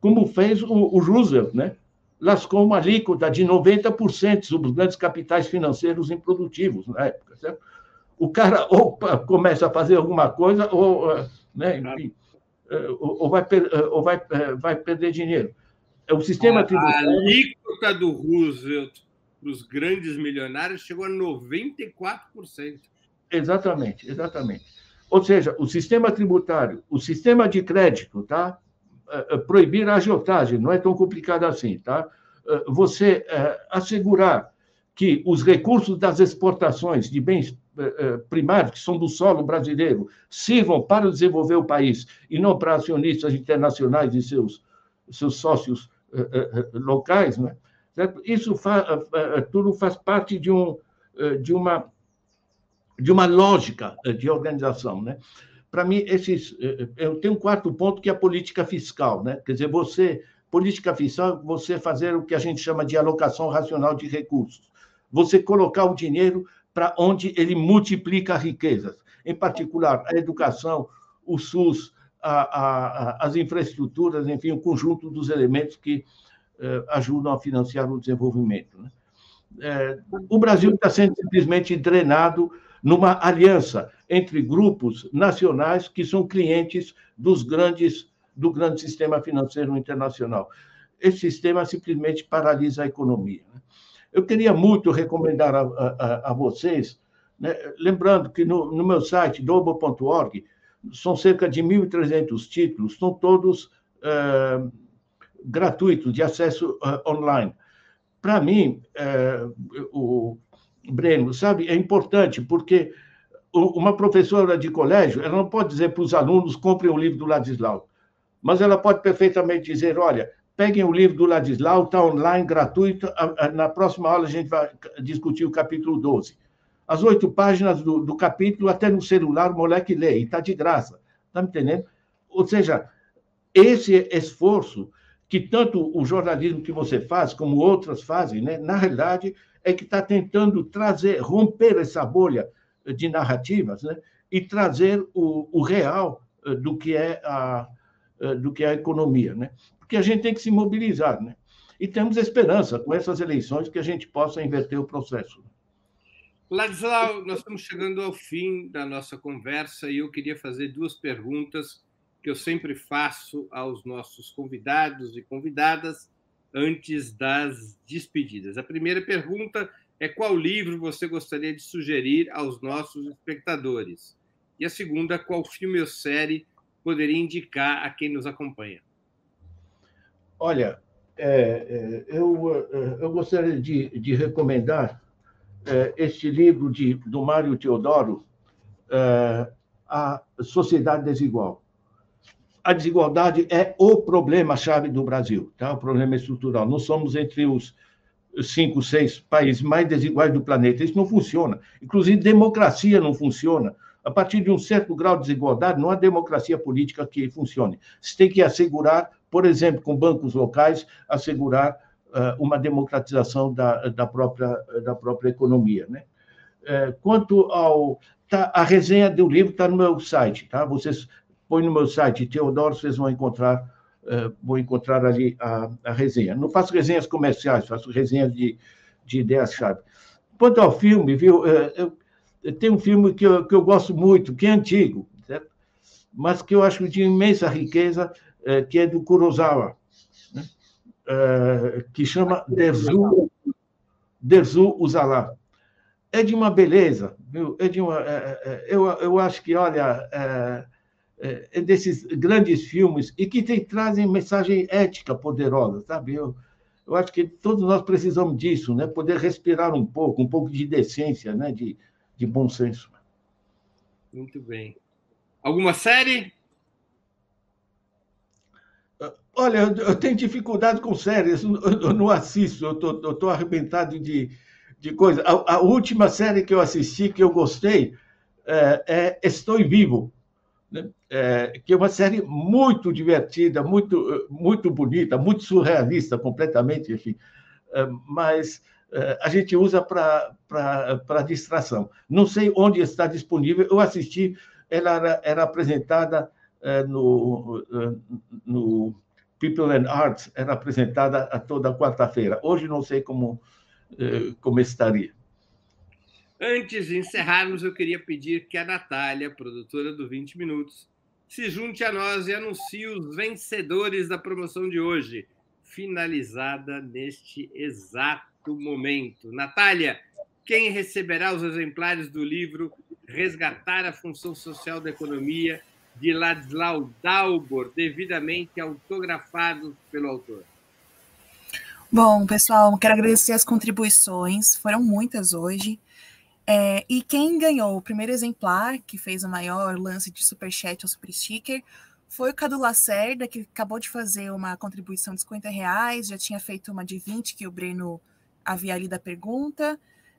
como fez o, o Roosevelt, né? lascou uma alíquota de 90% sobre os grandes capitais financeiros improdutivos na época. Certo? O cara ou começa a fazer alguma coisa, ou, né, enfim, ou, vai, ou vai, vai perder dinheiro. O sistema tributário... A alíquota do Roosevelt para os grandes milionários chegou a 94%. Exatamente, exatamente. Ou seja, o sistema tributário, o sistema de crédito, tá? É, é, proibir a agiotagem, não é tão complicado assim, tá? É, você assegurar que os recursos das exportações de bens primários, que são do solo brasileiro, sirvam para desenvolver o país e não para acionistas internacionais e seus, seus sócios locais, né? Isso faz, tudo faz parte de, um, de uma de uma lógica eh, de organização, né? Para mim, esses, eh, eh, eu tenho um quarto ponto que é a política fiscal, né? Quer dizer, você política fiscal, você fazer o que a gente chama de alocação racional de recursos. Você colocar o dinheiro para onde ele multiplica riquezas, em particular a educação, o SUS, a, a, as infraestruturas, enfim, o conjunto dos elementos que eh, ajudam a financiar o desenvolvimento. Né? Eh, o Brasil está sendo simplesmente drenado numa aliança entre grupos nacionais que são clientes dos grandes do grande sistema financeiro internacional. Esse sistema simplesmente paralisa a economia. Né? Eu queria muito recomendar a, a, a vocês, né? lembrando que no, no meu site, dobo.org, são cerca de 1.300 títulos, são todos é, gratuitos, de acesso uh, online. Para mim, é, o, Breno, sabe? É importante, porque uma professora de colégio, ela não pode dizer para os alunos comprem o livro do Ladislau, mas ela pode perfeitamente dizer, olha, peguem o livro do Ladislau, está online, gratuito, na próxima aula a gente vai discutir o capítulo 12. As oito páginas do, do capítulo, até no celular, o moleque lê, e está de graça. Está me entendendo? Ou seja, esse esforço que tanto o jornalismo que você faz, como outras fazem, né, na realidade, é que está tentando trazer, romper essa bolha de narrativas né? e trazer o, o real eh, do que é a eh, do que é a economia, né? Porque a gente tem que se mobilizar, né? E temos esperança com essas eleições que a gente possa inverter o processo. Ladislau, nós estamos chegando ao fim da nossa conversa e eu queria fazer duas perguntas que eu sempre faço aos nossos convidados e convidadas antes das despedidas. A primeira pergunta é qual livro você gostaria de sugerir aos nossos espectadores? E a segunda, qual filme ou série poderia indicar a quem nos acompanha? Olha, é, é eu, é, eu gostaria de, de recomendar é, este livro de, do Mário Teodoro, é, A Sociedade Desigual a desigualdade é o problema-chave do Brasil, tá? o problema estrutural. Nós somos entre os cinco, seis países mais desiguais do planeta. Isso não funciona. Inclusive, democracia não funciona. A partir de um certo grau de desigualdade, não há democracia política que funcione. Você tem que assegurar, por exemplo, com bancos locais, assegurar uh, uma democratização da, da, própria, da própria economia. Né? Uh, quanto ao. Tá, a resenha do livro está no meu site, tá? Vocês põe no meu site, Teodoro, vocês vão encontrar vou encontrar ali a, a, resenha. Não faço resenhas comerciais, faço resenhas de, de ideias-chave. Quanto ao filme, viu, eu, eu, tem um filme que eu, que eu gosto muito, que é antigo, certo? mas que eu acho de imensa riqueza, que é do Kurosawa, né? que chama Derzu, Derzu Uzala é de uma beleza, viu? É de uma, é, eu, eu acho que, olha, é, é, desses grandes filmes e que tem, trazem mensagem ética poderosa, sabe? Eu, eu acho que todos nós precisamos disso, né? Poder respirar um pouco, um pouco de decência, né? De, de bom senso. Muito bem. Alguma série? Olha, eu tenho dificuldade com séries, eu não assisto, eu estou arrebentado de, de coisa. A, a, última série que eu assisti, que eu gostei, é, é Estou Vivo, né? é, que é uma série muito divertida, muito, muito bonita, muito surrealista, completamente, enfim. É, mas é, a gente usa para distração. Não sei onde está disponível, eu assisti, ela era, era apresentada é, no, é, no People and Arts, era apresentada a toda quarta-feira. Hoje não sei como eh, como estaria. Antes de encerrarmos, eu queria pedir que a Natália, produtora do 20 Minutos, se junte a nós e anuncie os vencedores da promoção de hoje, finalizada neste exato momento. Natália, quem receberá os exemplares do livro Resgatar a Função Social da Economia, de Ladislau Dalbor, devidamente autografado pelo autor? Bom, pessoal, quero agradecer as contribuições, foram muitas hoje. É, e quem ganhou o primeiro exemplar, que fez o maior lance de superchat ou super sticker, foi o Cadu Lacerda, que acabou de fazer uma contribuição de 50 reais, já tinha feito uma de 20, que o Breno havia lido a pergunta.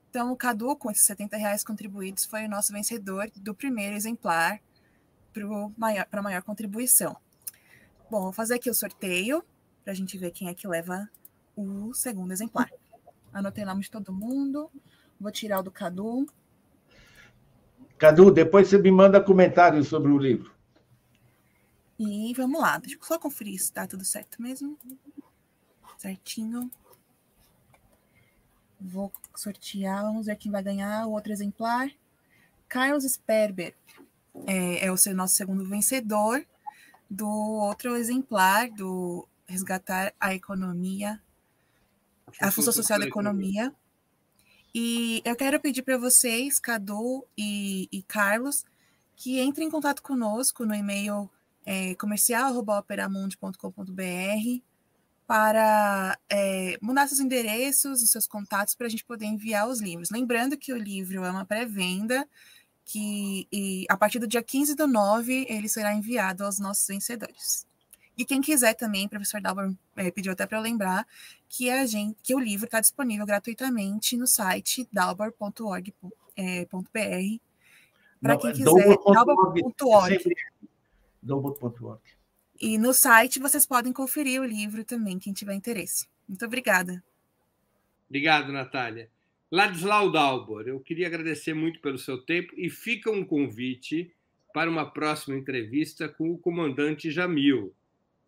Então, o Cadu, com esses 70 reais contribuídos, foi o nosso vencedor do primeiro exemplar para maior, a maior contribuição. Bom, vou fazer aqui o sorteio, para a gente ver quem é que leva o segundo exemplar. Anotei o nome de todo mundo. Vou tirar o do Cadu. Cadu, depois você me manda comentários sobre o livro. E vamos lá, deixa eu só conferir se está tudo certo mesmo. Certinho. Vou sortear, vamos ver quem vai ganhar o outro exemplar. Carlos Sperber é, é o seu, nosso segundo vencedor do outro exemplar do Resgatar a Economia a função social da economia. E eu quero pedir para vocês, Cadu e, e, Carlos, que entrem em contato conosco no e-mail é, comercial.operamundi.com.br para é, mandar seus endereços, os seus contatos, para a gente poder enviar os livros. Lembrando que o livro é uma pré-venda, que a partir do dia 15 do 9 ele será enviado aos nossos vencedores. E quem quiser também, o professor Dalbor é, pediu até para eu lembrar que a gente, que o livro está disponível gratuitamente no site dalbor.org.br. É, para quem é quiser, dalbor.org. Dalbor.org. E no site vocês podem conferir o livro também, quem tiver interesse. Muito obrigada. Obrigado, Natália. Ladislau Dalbor, eu queria agradecer muito pelo seu tempo e fica um convite para uma próxima entrevista com o comandante Jamil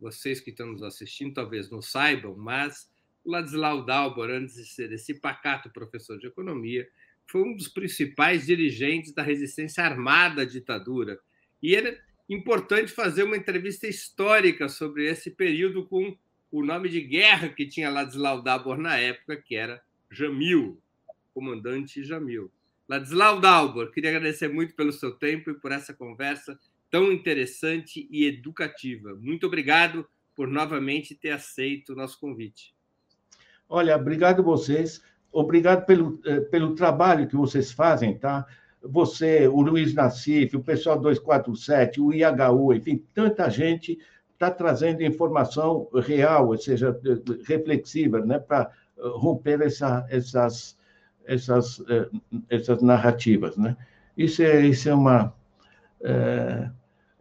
vocês que estão nos assistindo talvez não saibam, mas Ladislau Dalbor, antes de ser esse pacato professor de economia, foi um dos principais dirigentes da resistência armada à ditadura. E era importante fazer uma entrevista histórica sobre esse período com o nome de guerra que tinha Ladislau Dalbor na época, que era Jamil, comandante Jamil. Ladislau Dalbor, queria agradecer muito pelo seu tempo e por essa conversa tão interessante e educativa. Muito obrigado por novamente ter aceito o nosso convite. Olha, obrigado vocês. Obrigado pelo, eh, pelo trabalho que vocês fazem, tá? Você, o Luiz Nassif, o pessoal 247, o IHU, enfim, tanta gente está trazendo informação real, ou seja, reflexiva, né, para eh, romper essa, essas, essas, eh, essas narrativas, né? Isso é, isso é uma é,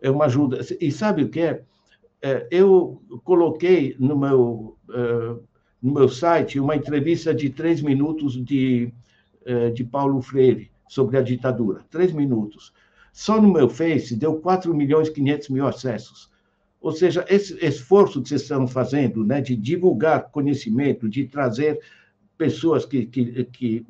é uma ajuda. E sabe o que é? é eu coloquei no meu, no meu site uma entrevista de três minutos de, de Paulo Freire sobre a ditadura. Três minutos. Só no meu Face deu 4 milhões e 500 mil acessos. Ou seja, esse esforço que vocês estão fazendo, né, de divulgar conhecimento, de trazer pessoas que, que, que,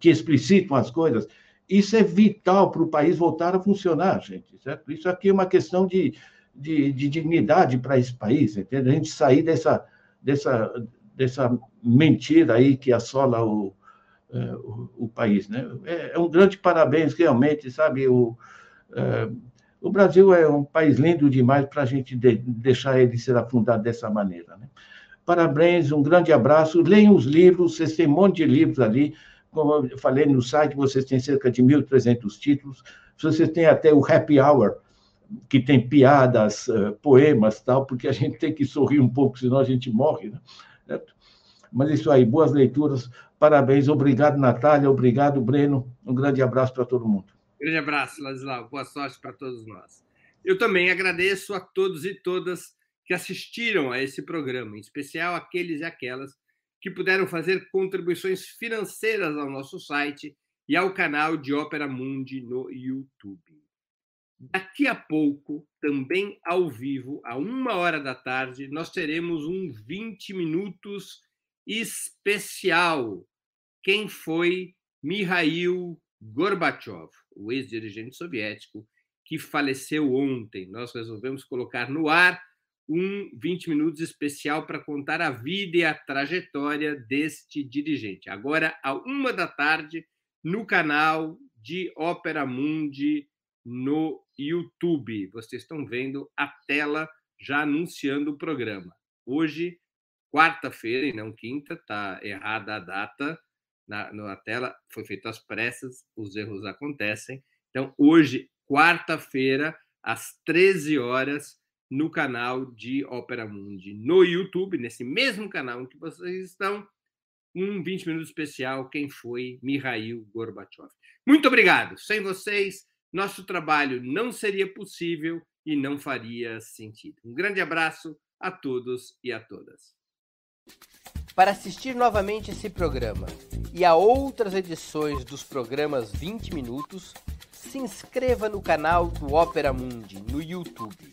que explicitam as coisas, isso é vital para o país voltar a funcionar, gente, certo? Isso aqui é uma questão de, de, de dignidade para esse país, entende? A gente sair dessa, dessa, dessa mentira aí que assola o, é, o, o, país, né? É, é, um grande parabéns, realmente, sabe? O, é, o Brasil é um país lindo demais para a gente de, deixar ele ser afundado dessa maneira, né? Parabéns, um grande abraço. Leiam os livros, vocês têm um monte de livros ali como eu falei no site, vocês têm cerca de 1.300 títulos. Vocês têm até o Happy Hour, que tem piadas, uh, poemas, tal, porque a gente tem que sorrir um pouco, senão a gente morre, né? Certo? Mas isso aí, boas leituras, parabéns, obrigado, Natália, obrigado, Breno, um grande abraço para todo mundo. Grande abraço, Ladislau, boa sorte para todos nós. Eu também agradeço a todos e todas que assistiram a esse programa, em especial aqueles e aquelas que puderam fazer contribuições financeiras ao nosso site e ao canal de Ópera Mundi no YouTube. Daqui a pouco, também ao vivo, a uma hora da tarde, nós teremos um 20 minutos especial. Quem foi Mikhail Gorbachev, o ex-dirigente soviético que faleceu ontem? Nós resolvemos colocar no ar um 20 minutos especial para contar a vida e a trajetória deste dirigente. Agora, à uma da tarde, no canal de Ópera Mundi no YouTube. Vocês estão vendo a tela já anunciando o programa. Hoje, quarta-feira e não quinta, está errada a data na, na tela, foi feito às pressas, os erros acontecem. Então, hoje, quarta-feira, às 13 horas, no canal de Ópera Mundi no YouTube, nesse mesmo canal em que vocês estão, um 20 minutos especial, quem foi Mikhail Gorbachev. Muito obrigado. Sem vocês, nosso trabalho não seria possível e não faria sentido. Um grande abraço a todos e a todas. Para assistir novamente esse programa e a outras edições dos programas 20 minutos, se inscreva no canal do Ópera Mundi no YouTube.